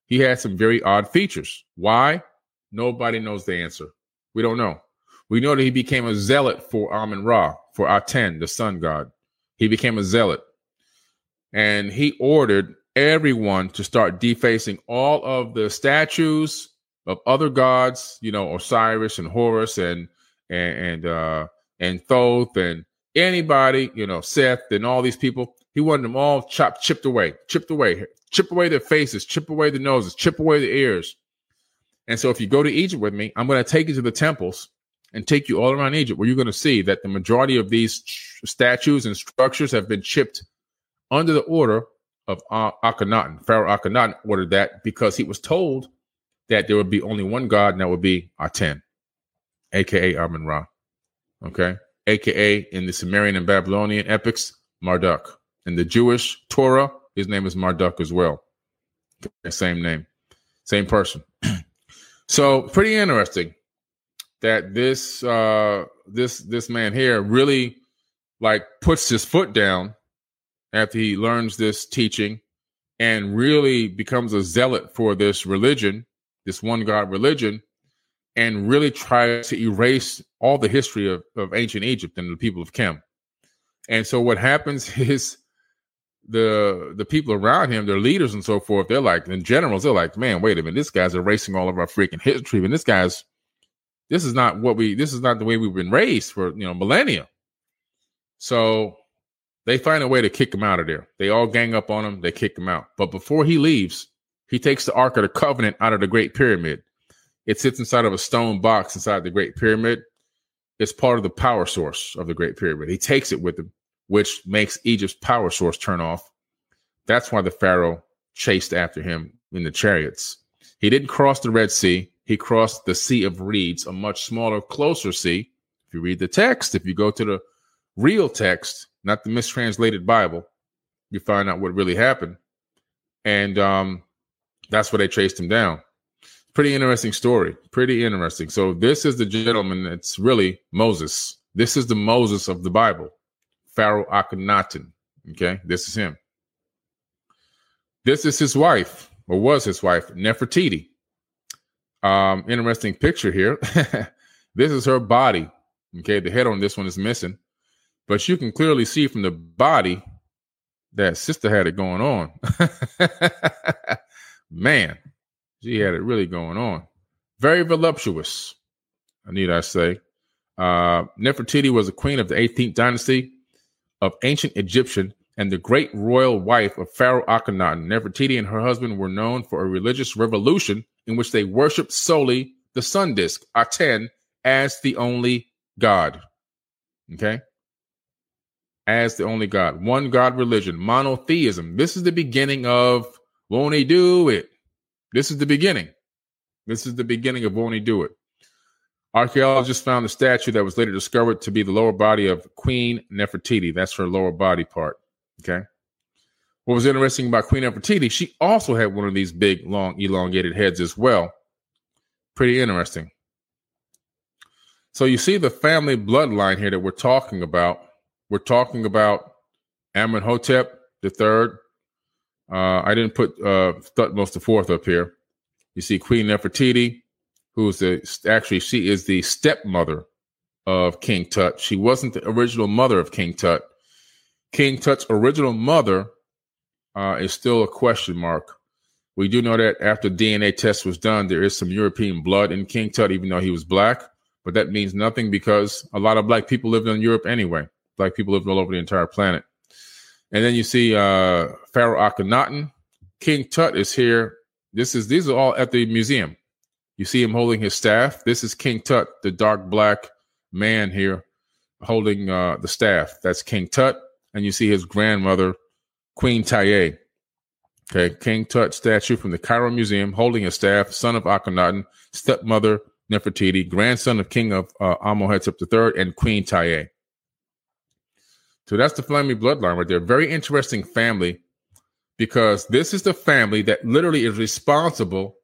[SPEAKER 1] he had some very odd features. Why? Nobody knows the answer. We don't know. We know that he became a zealot for Amun Ra, for Aten, the sun god. He became a zealot. And he ordered everyone to start defacing all of the statues of other gods, you know, Osiris and Horus and and and uh and Thoth and anybody, you know, Seth and all these people. He wanted them all chopped, chipped away, chipped away, chip away their faces, chip away the noses, chip away the ears. And so if you go to Egypt with me, I'm going to take you to the temples and take you all around Egypt where you're going to see that the majority of these statues and structures have been chipped under the order of Akhenaten. Pharaoh Akhenaten ordered that because he was told that there would be only one God, and that would be Aten, aka Amun Ra. Okay, aka in the Sumerian and Babylonian epics, Marduk. In the Jewish Torah, his name is Marduk as well. Same name, same person. so pretty interesting. that this uh this this man here really like puts his foot down after he learns this teaching and really becomes a zealot for this religion, this one God religion, and really tries to erase all the history of, of ancient Egypt and the people of Kim. And so what happens is the the people around him, their leaders and so forth, they're like, in generals, they're like, man, wait a minute, this guy's erasing all of our freaking history. And this guy's this is not what we this is not the way we've been raised for you know millennia. So they find a way to kick him out of there. They all gang up on him, they kick him out. But before he leaves, he takes the Ark of the Covenant out of the Great Pyramid. It sits inside of a stone box inside the Great Pyramid. It's part of the power source of the Great Pyramid. He takes it with him, which makes Egypt's power source turn off. That's why the Pharaoh chased after him in the chariots. He didn't cross the Red Sea he crossed the Sea of Reeds, a much smaller, closer sea. If you read the text, if you go to the real text, not the mistranslated Bible, you find out what really happened. And um, that's where they traced him down. Pretty interesting story. Pretty interesting. So, this is the gentleman that's really Moses. This is the Moses of the Bible, Pharaoh Akhenaten. Okay, this is him. This is his wife, or was his wife, Nefertiti. Um, interesting picture here. this is her body. Okay, the head on this one is missing, but you can clearly see from the body that sister had it going on. Man, she had it really going on. Very voluptuous, I need I say. Uh, Nefertiti was a queen of the 18th dynasty of ancient Egyptian and the great royal wife of Pharaoh Akhenaten. Nefertiti and her husband were known for a religious revolution in which they worshiped solely the sun disk, Aten, as the only God. Okay? As the only God. One God religion, monotheism. This is the beginning of won't he do it? This is the beginning. This is the beginning of won't he do it? Archaeologists found a statue that was later discovered to be the lower body of Queen Nefertiti. That's her lower body part. Okay. What was interesting about Queen Nefertiti, she also had one of these big, long, elongated heads as well. Pretty interesting. So you see the family bloodline here that we're talking about. We're talking about Amenhotep the third. Uh, I didn't put uh, Thutmose the fourth up here. You see Queen Nefertiti, who's the actually she is the stepmother of King Tut. She wasn't the original mother of King Tut. King Tut's original mother uh, is still a question mark. We do know that after DNA test was done, there is some European blood in King Tut, even though he was black. But that means nothing because a lot of black people lived in Europe anyway. Black people lived all over the entire planet. And then you see uh, Pharaoh Akhenaten. King Tut is here. This is these are all at the museum. You see him holding his staff. This is King Tut, the dark black man here, holding uh, the staff. That's King Tut and you see his grandmother, Queen Tiye. Okay, King Tut statue from the Cairo Museum, holding a staff, son of Akhenaten, stepmother Nefertiti, grandson of King of uh, Amenhotep III, and Queen Tiye. So that's the family bloodline right there. Very interesting family because this is the family that literally is responsible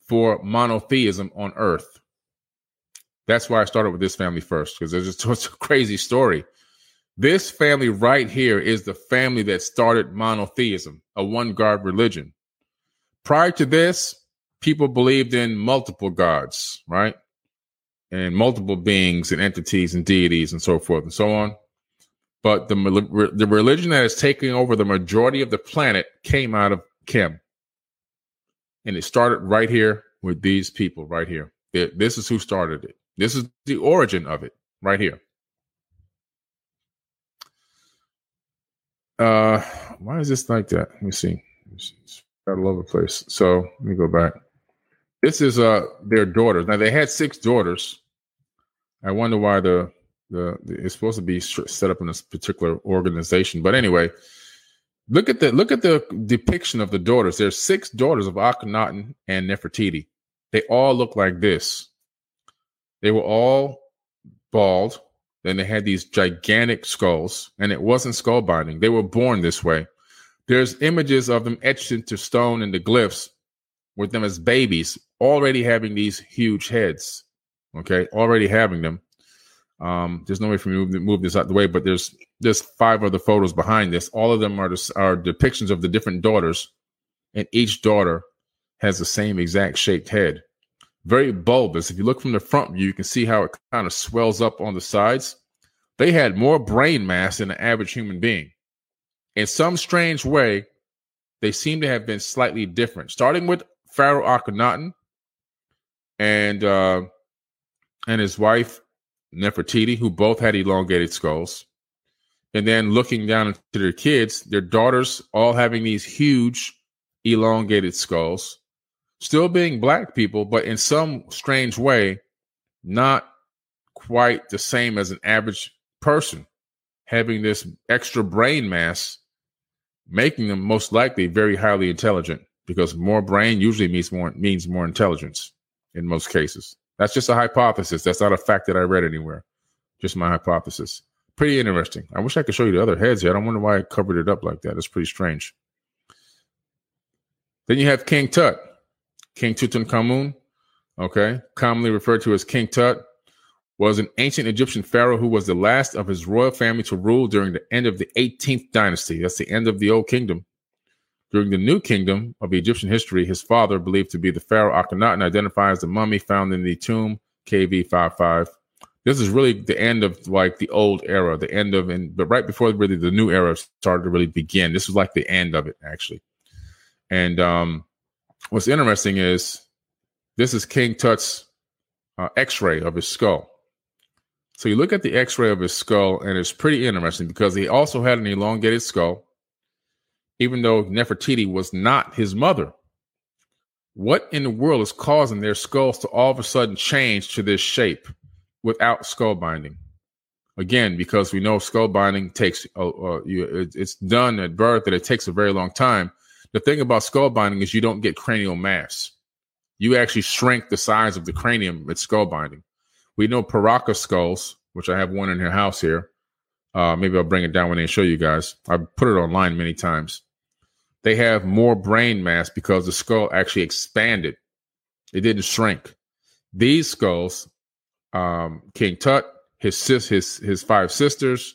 [SPEAKER 1] for monotheism on earth. That's why I started with this family first because it's just a crazy story. This family right here is the family that started monotheism, a one God religion. Prior to this, people believed in multiple gods, right? And multiple beings and entities and deities and so forth and so on. But the, the religion that is taking over the majority of the planet came out of Kim. And it started right here with these people right here. This is who started it. This is the origin of it right here. Uh, why is this like that? Let me see. It's all over the place. So let me go back. This is uh their daughters. Now they had six daughters. I wonder why the the, the it's supposed to be set up in this particular organization. But anyway, look at the look at the depiction of the daughters. There's six daughters of Akhenaten and Nefertiti. They all look like this. They were all bald. Then they had these gigantic skulls, and it wasn't skull binding. They were born this way. There's images of them etched into stone in the glyphs with them as babies, already having these huge heads. Okay, already having them. Um, there's no way for me to move this out the way, but there's there's five other photos behind this. All of them are are depictions of the different daughters, and each daughter has the same exact shaped head. Very bulbous. If you look from the front view, you can see how it kind of swells up on the sides. They had more brain mass than an average human being. In some strange way, they seem to have been slightly different. Starting with Pharaoh Akhenaten and uh, and his wife Nefertiti, who both had elongated skulls, and then looking down into their kids, their daughters all having these huge elongated skulls, still being black people, but in some strange way, not quite the same as an average person. Having this extra brain mass, making them most likely very highly intelligent because more brain usually means more means more intelligence in most cases. That's just a hypothesis. That's not a fact that I read anywhere. Just my hypothesis. Pretty interesting. I wish I could show you the other heads here. I don't wonder why I covered it up like that. It's pretty strange. Then you have King Tut, King Tutankhamun, okay, commonly referred to as King Tut, was an ancient Egyptian pharaoh who was the last of his royal family to rule during the end of the 18th dynasty. That's the end of the Old Kingdom. During the New Kingdom of Egyptian history, his father, believed to be the pharaoh Akhenaten, identifies the mummy found in the tomb KV55. This is really the end of like the old era, the end of, and but right before really the new era started to really begin. This was like the end of it, actually. And um, what's interesting is this is King Tut's uh, X-ray of his skull. So you look at the X-ray of his skull, and it's pretty interesting because he also had an elongated skull, even though Nefertiti was not his mother. What in the world is causing their skulls to all of a sudden change to this shape without skull binding? Again, because we know skull binding takes, uh, uh, it's done at birth, and it takes a very long time. The thing about skull binding is you don't get cranial mass. You actually shrink the size of the cranium with skull binding. We know Paracas skulls, which I have one in your house here. Uh, maybe I'll bring it down when I show you guys. I put it online many times. They have more brain mass because the skull actually expanded. It didn't shrink. These skulls, um, King Tut, his sis, his his five sisters,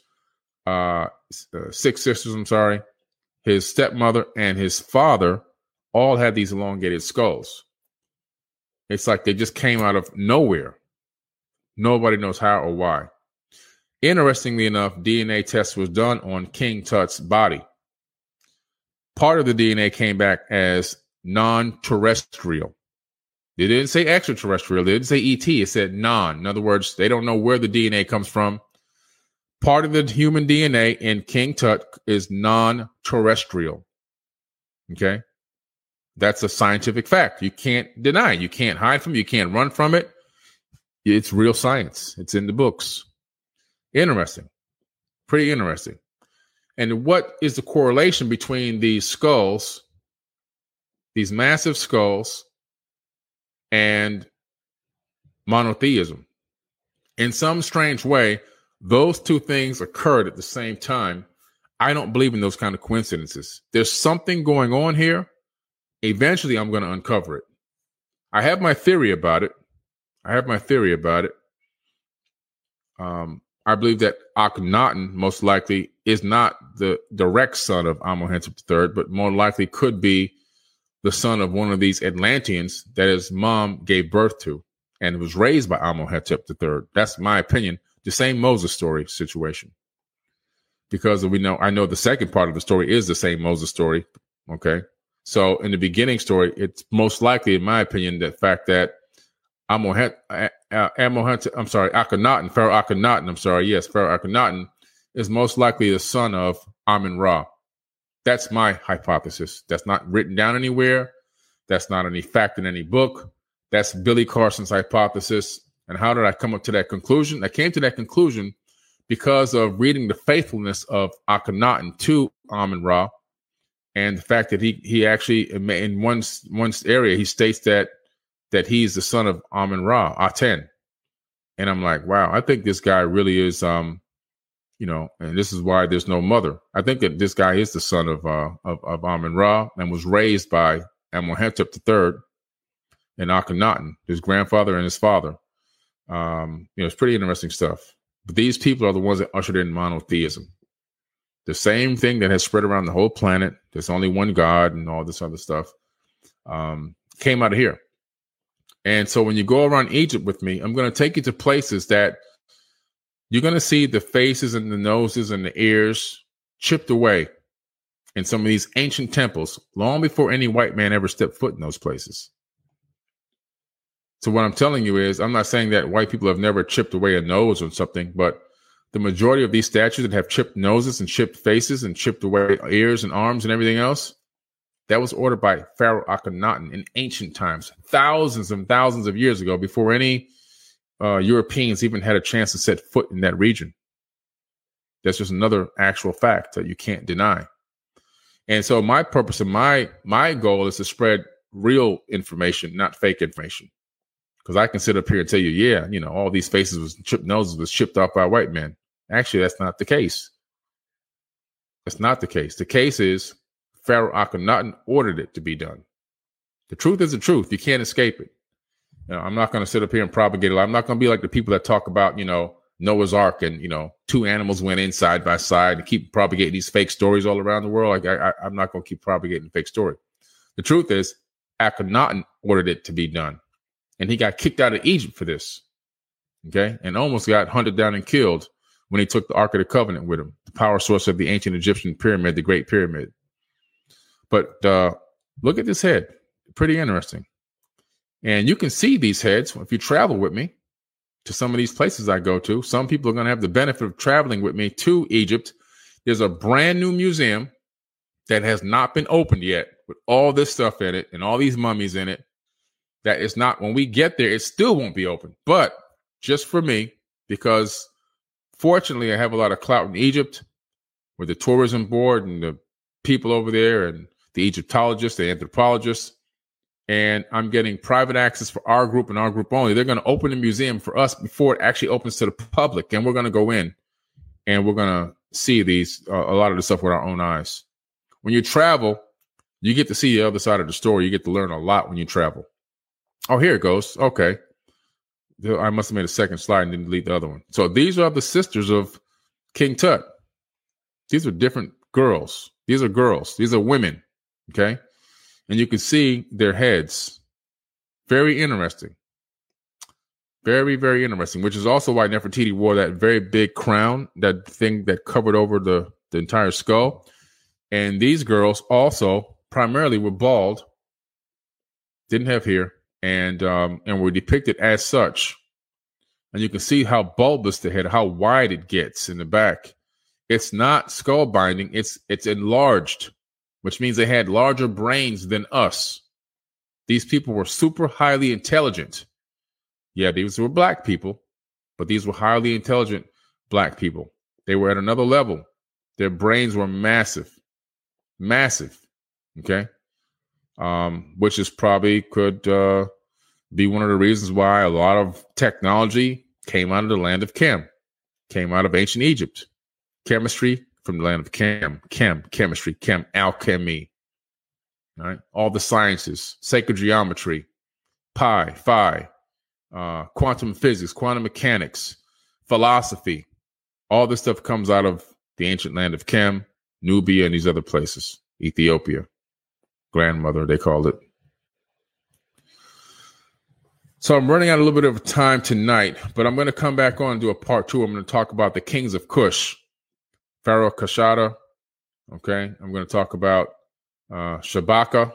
[SPEAKER 1] uh, uh, six sisters. I'm sorry, his stepmother, and his father all had these elongated skulls. It's like they just came out of nowhere. Nobody knows how or why. Interestingly enough, DNA test was done on King Tut's body. Part of the DNA came back as non-terrestrial. They didn't say extraterrestrial. They didn't say ET. It said non. In other words, they don't know where the DNA comes from part of the human DNA in King Tut is non terrestrial. Okay. That's a scientific fact. You can't deny. You can't hide from it. You can't run from it. It's real science. It's in the books. Interesting. Pretty interesting. And what is the correlation between these skulls, these massive skulls, and monotheism? In some strange way, those two things occurred at the same time. I don't believe in those kind of coincidences. There's something going on here. Eventually, I'm going to uncover it. I have my theory about it. I have my theory about it. Um, I believe that Akhenaten most likely is not the direct son of Amenhotep III, but more likely could be the son of one of these Atlanteans that his mom gave birth to and was raised by Amenhotep III. That's my opinion the same Moses story situation. Because we know, I know the second part of the story is the same Moses story. Okay. So in the beginning story, it's most likely, in my opinion, the fact that Amohet, uh, uh, Amohet, I'm sorry, Akhenaten, Pharaoh Akhenaten, I'm sorry, yes, Pharaoh Akhenaten is most likely the son of Amun Ra. That's my hypothesis. That's not written down anywhere. That's not any fact in any book. That's Billy Carson's hypothesis. And how did I come up to that conclusion? I came to that conclusion because of reading the faithfulness of Akhenaten to Amun Ra, and the fact that he he actually in one one area he states that that he's the son of Amun Ra, Aten. And I'm like, wow, I think this guy really is um, you know, and this is why there's no mother. I think that this guy is the son of uh of, of Amun Ra and was raised by Amenhotep III and Akhenaten, his grandfather and his father. Um, you know, it's pretty interesting stuff. But these people are the ones that ushered in monotheism. The same thing that has spread around the whole planet. There's only one God and all this other stuff. Um, came out of here. And so when you go around Egypt with me, I'm going to take you to places that you're going to see the faces and the noses and the ears chipped away in some of these ancient temples long before any white man ever stepped foot in those places. So what I'm telling you is, I'm not saying that white people have never chipped away a nose or something, but the majority of these statues that have chipped noses and chipped faces and chipped away ears and arms and everything else, that was ordered by Pharaoh Akhenaten in ancient times, thousands and thousands of years ago, before any uh, Europeans even had a chance to set foot in that region. That's just another actual fact that you can't deny. And so my purpose and my my goal is to spread real information, not fake information. Because I can sit up here and tell you, yeah, you know, all these faces was chipped noses was chipped off by white men. Actually, that's not the case. That's not the case. The case is Pharaoh Akhenaten ordered it to be done. The truth is the truth. You can't escape it. I'm not going to sit up here and propagate it. I'm not going to be like the people that talk about, you know, Noah's Ark and, you know, two animals went in side by side and keep propagating these fake stories all around the world. Like, I, I'm not going to keep propagating the fake story. The truth is Akhenaten ordered it to be done and he got kicked out of Egypt for this. Okay, and almost got hunted down and killed when he took the Ark of the Covenant with him, the power source of the ancient Egyptian pyramid, the Great Pyramid. But uh, look at this head, pretty interesting. And you can see these heads if you travel with me to some of these places I go to. Some people are going to have the benefit of traveling with me to Egypt. There's a brand new museum that has not been opened yet with all this stuff in it and all these mummies in it that it's not when we get there, it still won't be open. But just for me, because fortunately I have a lot of clout in Egypt with the tourism board and the people over there and the Egyptologists, the anthropologists, and I'm getting private access for our group and our group only. They're going to open the museum for us before it actually opens to the public, and we're going to go in and we're going to see these uh, a lot of the stuff with our own eyes. When you travel, you get to see the other side of the story. You get to learn a lot when you travel. Oh, here it goes. Okay. I must have made a second slide and didn't delete the other one. So these are the sisters of King Tut. These are different girls. These are girls. These are women. Okay. And you can see their heads. Very interesting. Very, very interesting, which is also why Nefertiti wore that very big crown, that thing that covered over the, the entire skull. And these girls also primarily were bald, didn't have hair, and um, and were depicted as such. And you can see how bulbous the head, how wide it gets in the back. It's not skull binding; it's it's enlarged, which means they had larger brains than us. These people were super highly intelligent. Yeah, these were black people, but these were highly intelligent black people. They were at another level. Their brains were massive, massive. Okay um, which is probably could uh, be one of the reasons why a lot of technology came out of the land of Chem, came out of ancient Egypt. Chemistry from the land of Chem, Chem, chemistry, Chem, alchemy. All right, all the sciences, sacred geometry, pi, phi, uh, quantum physics, quantum mechanics, philosophy. All this stuff comes out of the ancient land of Chem, Nubia, and these other places, Ethiopia grandmother, they called it. So I'm running out a little bit of time tonight, but I'm going to come back on and do a part two. I'm going to talk about the kings of Kush, Pharaoh Kashta. Okay, I'm going to talk about uh, Shabaka,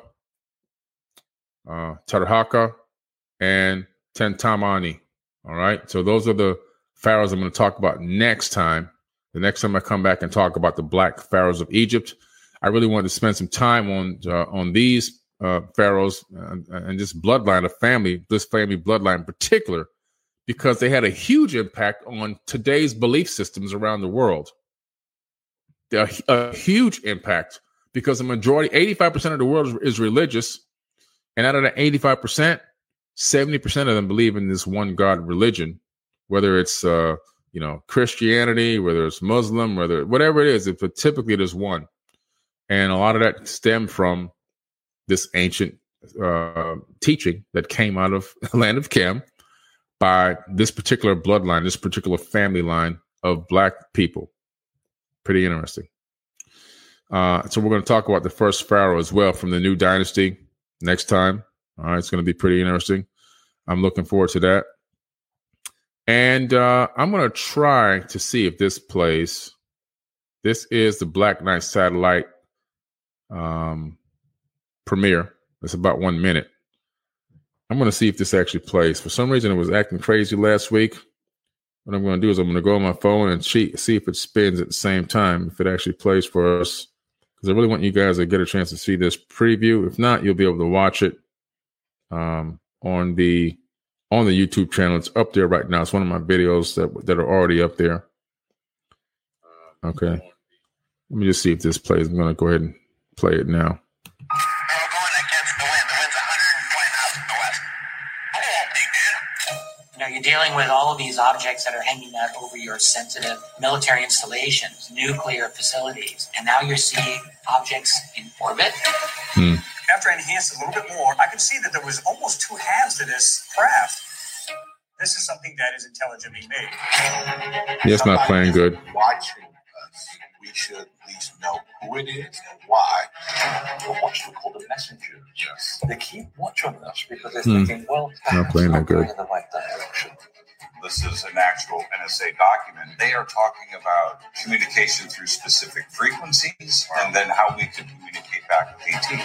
[SPEAKER 1] uh, Taharqa, and Tantamani. All right, so those are the pharaohs I'm going to talk about next time. The next time I come back and talk about the black pharaohs of Egypt. I really wanted to spend some time on uh, on these uh, pharaohs and, and this bloodline of family, this family bloodline in particular, because they had a huge impact on today's belief systems around the world. A, a huge impact because the majority, 85% of the world is religious. And out of that 85%, 70% of them believe in this one God religion, whether it's, uh, you know, Christianity, whether it's Muslim, whether whatever it is, but typically there's one. And a lot of that stemmed from this ancient uh, teaching that came out of the land of Chem, by this particular bloodline, this particular family line of black people. Pretty interesting. Uh, so we're going to talk about the first pharaoh as well from the new dynasty next time. All right, it's going to be pretty interesting. I'm looking forward to that. And uh, I'm going to try to see if this plays. This is the Black Knight satellite um, premiere. It's about one minute. I'm going to see if this actually plays. For some reason, it was acting crazy last week. What I'm going to do is I'm going to go on my phone and cheat, see if it spins at the same time, if it actually plays for us. Because I really want you guys to get a chance to see this preview. If not, you'll be able to watch it um, on the on the YouTube channel. It's up there right now. It's one of my videos that that are already up there. Okay. Let me just see if this plays. I'm going to go ahead and play it now.
[SPEAKER 2] You know, you're dealing with all of these objects that are hanging out over your sensitive military installations, nuclear facilities, and now you're seeing objects in orbit.
[SPEAKER 3] Hmm after I enhanced a little bit more, I could see that there was almost two halves to this craft. This is something that is intelligently made.
[SPEAKER 1] Yeah, it's not playing good.
[SPEAKER 4] Watching us, we should at least know who it is and why.
[SPEAKER 5] But what you call the messenger.
[SPEAKER 4] Yes.
[SPEAKER 5] They keep watching us because they're
[SPEAKER 1] Hmm.
[SPEAKER 5] thinking, well,
[SPEAKER 1] Not playing that good.
[SPEAKER 5] going in the right direction.
[SPEAKER 4] This is an actual NSA document. They are talking about communication through specific frequencies and then how we can communicate back with AT.
[SPEAKER 1] This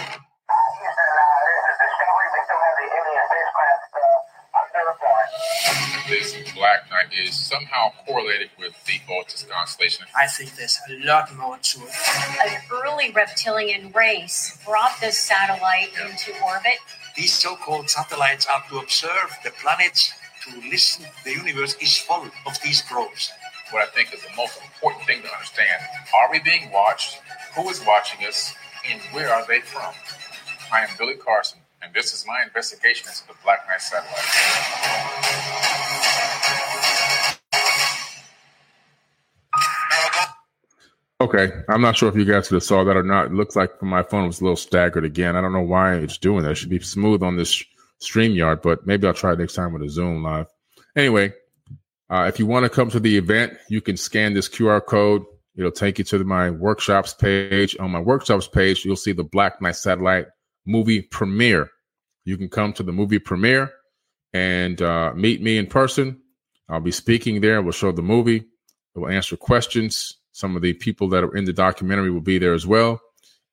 [SPEAKER 1] This black Knight is somehow correlated with the Otis constellation.
[SPEAKER 3] I think there's a lot more to it.
[SPEAKER 6] an early reptilian race brought this satellite into orbit.
[SPEAKER 7] These so-called satellites are to observe the planets, to listen. The universe is full of these probes.
[SPEAKER 1] What I think is the most important thing to understand are we being watched? Who is watching us? And where are they from? I am Billy Carson, and this is my investigation into the Black Knight satellite. Okay, I'm not sure if you guys could have saw that or not. It looks like my phone was a little staggered again. I don't know why it's doing that. It should be smooth on this StreamYard, but maybe I'll try it next time with a Zoom live. Anyway, uh, if you want to come to the event, you can scan this QR code. It'll take you to my workshops page. On my workshops page, you'll see the Black Knight Satellite movie premiere. You can come to the movie premiere and uh, meet me in person. I'll be speaking there. We'll show the movie. We'll answer questions. Some of the people that are in the documentary will be there as well.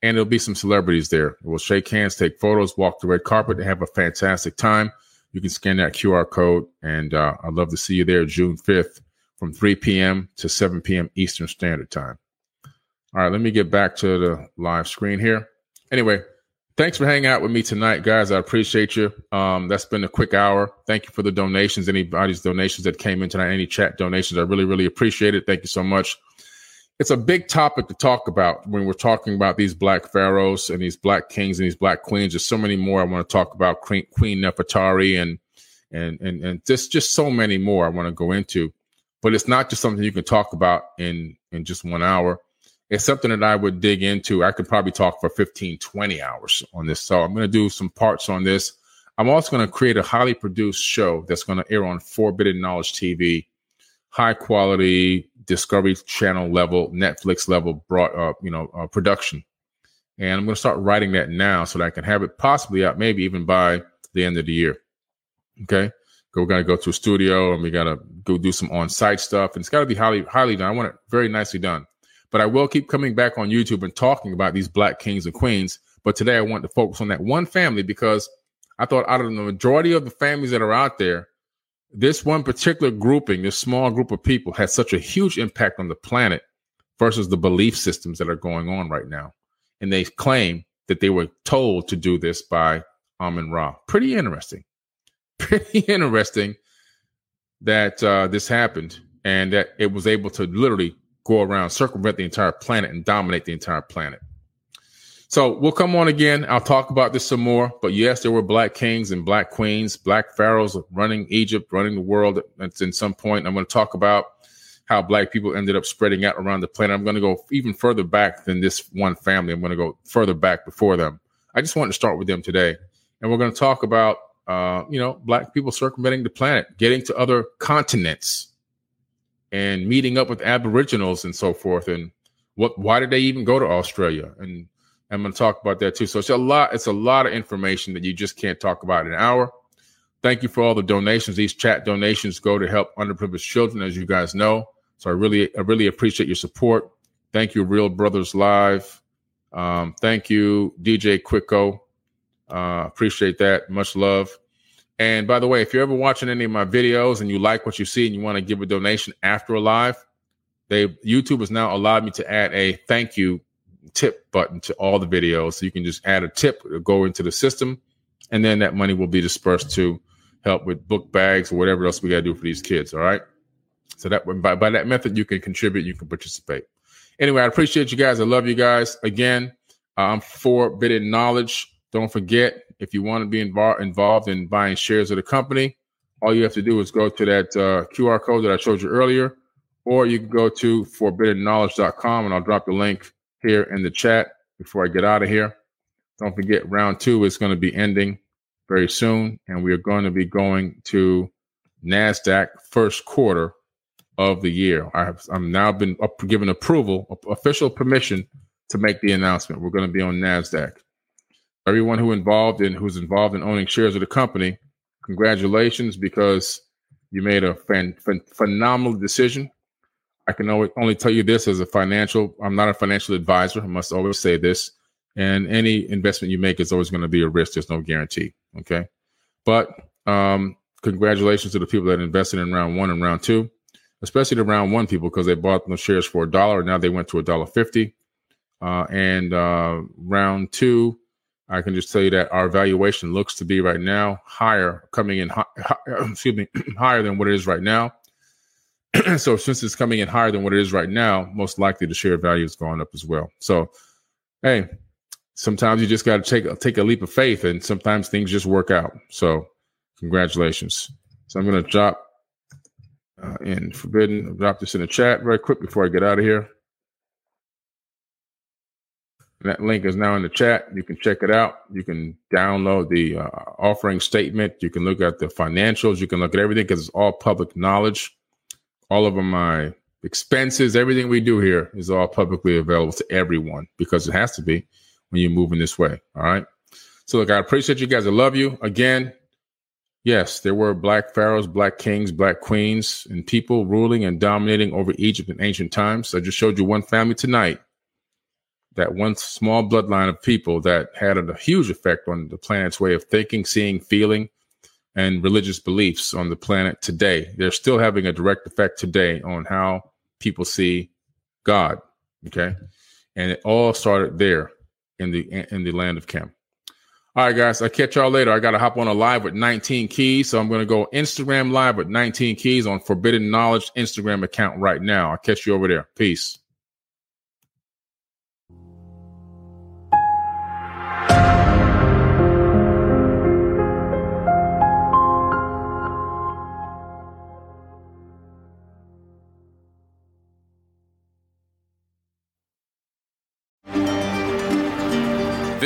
[SPEAKER 1] And there'll be some celebrities there. We'll shake hands, take photos, walk the red carpet, and have a fantastic time. You can scan that QR code, and uh, I'd love to see you there June 5th from 3 p.m. to 7 p.m. Eastern Standard Time. All right, let me get back to the live screen here. Anyway, thanks for hanging out with me tonight, guys. I appreciate you. Um, that's been a quick hour. Thank you for the donations, anybody's donations that came in tonight, any chat donations. I really, really appreciate it. Thank you so much. It's a big topic to talk about when we're talking about these black pharaohs and these black kings and these black queens. There's so many more I want to talk about. Queen, Queen Nefertari and and and and just just so many more I want to go into. But it's not just something you can talk about in in just one hour. It's something that I would dig into. I could probably talk for 15, 20 hours on this. So I'm going to do some parts on this. I'm also going to create a highly produced show that's going to air on Forbidden Knowledge TV, high quality Discovery Channel level, Netflix level, brought up, you know, uh, production. And I'm going to start writing that now so that I can have it possibly out, maybe even by the end of the year. Okay. We're going to go to a studio and we got to go do some on site stuff. And it's got to be highly, highly done. I want it very nicely done. But I will keep coming back on YouTube and talking about these black kings and queens. But today I want to focus on that one family because I thought out of the majority of the families that are out there, this one particular grouping, this small group of people, has such a huge impact on the planet versus the belief systems that are going on right now. And they claim that they were told to do this by Amun Ra. Pretty interesting. Pretty interesting that uh, this happened and that it was able to literally go around, circumvent the entire planet, and dominate the entire planet. So we'll come on again. I'll talk about this some more. But yes, there were black kings and black queens, black pharaohs running Egypt, running the world at, at some point. I'm going to talk about how black people ended up spreading out around the planet. I'm going to go even further back than this one family. I'm going to go further back before them. I just wanted to start with them today. And we're going to talk about uh, you know, black people circumventing the planet, getting to other continents, and meeting up with Aboriginals and so forth. And what? Why did they even go to Australia? And I'm going to talk about that too. So it's a lot. It's a lot of information that you just can't talk about in an hour. Thank you for all the donations. These chat donations go to help underprivileged children, as you guys know. So I really, I really appreciate your support. Thank you, Real Brothers Live. Um, thank you, DJ Quicko. Uh, appreciate that. Much love. And by the way, if you're ever watching any of my videos and you like what you see and you want to give a donation after a live, they YouTube has now allowed me to add a thank you tip button to all the videos. So you can just add a tip, go into the system, and then that money will be dispersed to help with book bags or whatever else we got to do for these kids. All right. So that by, by that method, you can contribute, you can participate. Anyway, I appreciate you guys. I love you guys. Again, uh, I'm Forbidden Knowledge. Don't forget, if you want to be invo- involved in buying shares of the company, all you have to do is go to that uh, QR code that I showed you earlier, or you can go to forbiddenknowledge.com and I'll drop the link here in the chat before I get out of here. Don't forget, round two is going to be ending very soon, and we are going to be going to NASDAQ first quarter of the year. I have I'm now been up, given approval, official permission to make the announcement. We're going to be on NASDAQ. Everyone who involved in who's involved in owning shares of the company, congratulations because you made a fan, ph- phenomenal decision. I can only, tell you this as a financial. I'm not a financial advisor. I must always say this. And any investment you make is always going to be a risk. There's no guarantee. Okay, but um, congratulations to the people that invested in round one and round two, especially the round one people because they bought the shares for a dollar. Now they went to a dollar fifty. Uh, and uh, round two, I can just tell you that our valuation looks to be right now higher, coming in, excuse me, higher than what it is right now. so since it's coming in higher than what it is right now, most likely the share value is going up as well. So, hey, sometimes you just got to take take a leap of faith, and sometimes things just work out. So, congratulations. So I'm going to drop uh, in forbidden. Drop this in the chat very quick before I get out of here. That link is now in the chat. You can check it out. You can download the uh, offering statement. You can look at the financials. You can look at everything because it's all public knowledge. All of my expenses, everything we do here is all publicly available to everyone because it has to be when you're moving this way. All right. So, look, I appreciate you guys. I love you. Again, yes, there were black pharaohs, black kings, black queens, and people ruling and dominating over Egypt in ancient times. I just showed you one family tonight that one small bloodline of people that had a huge effect on the planet's way of thinking, seeing, feeling, and religious beliefs on the planet today. They're still having a direct effect today on how people see God. Okay. And it all started there in the in the land of Chem. All right, guys. I'll catch y'all later. I gotta hop on a live with 19 keys. So I'm gonna go Instagram live with 19 keys on Forbidden Knowledge Instagram account right now. I'll catch you over there. Peace.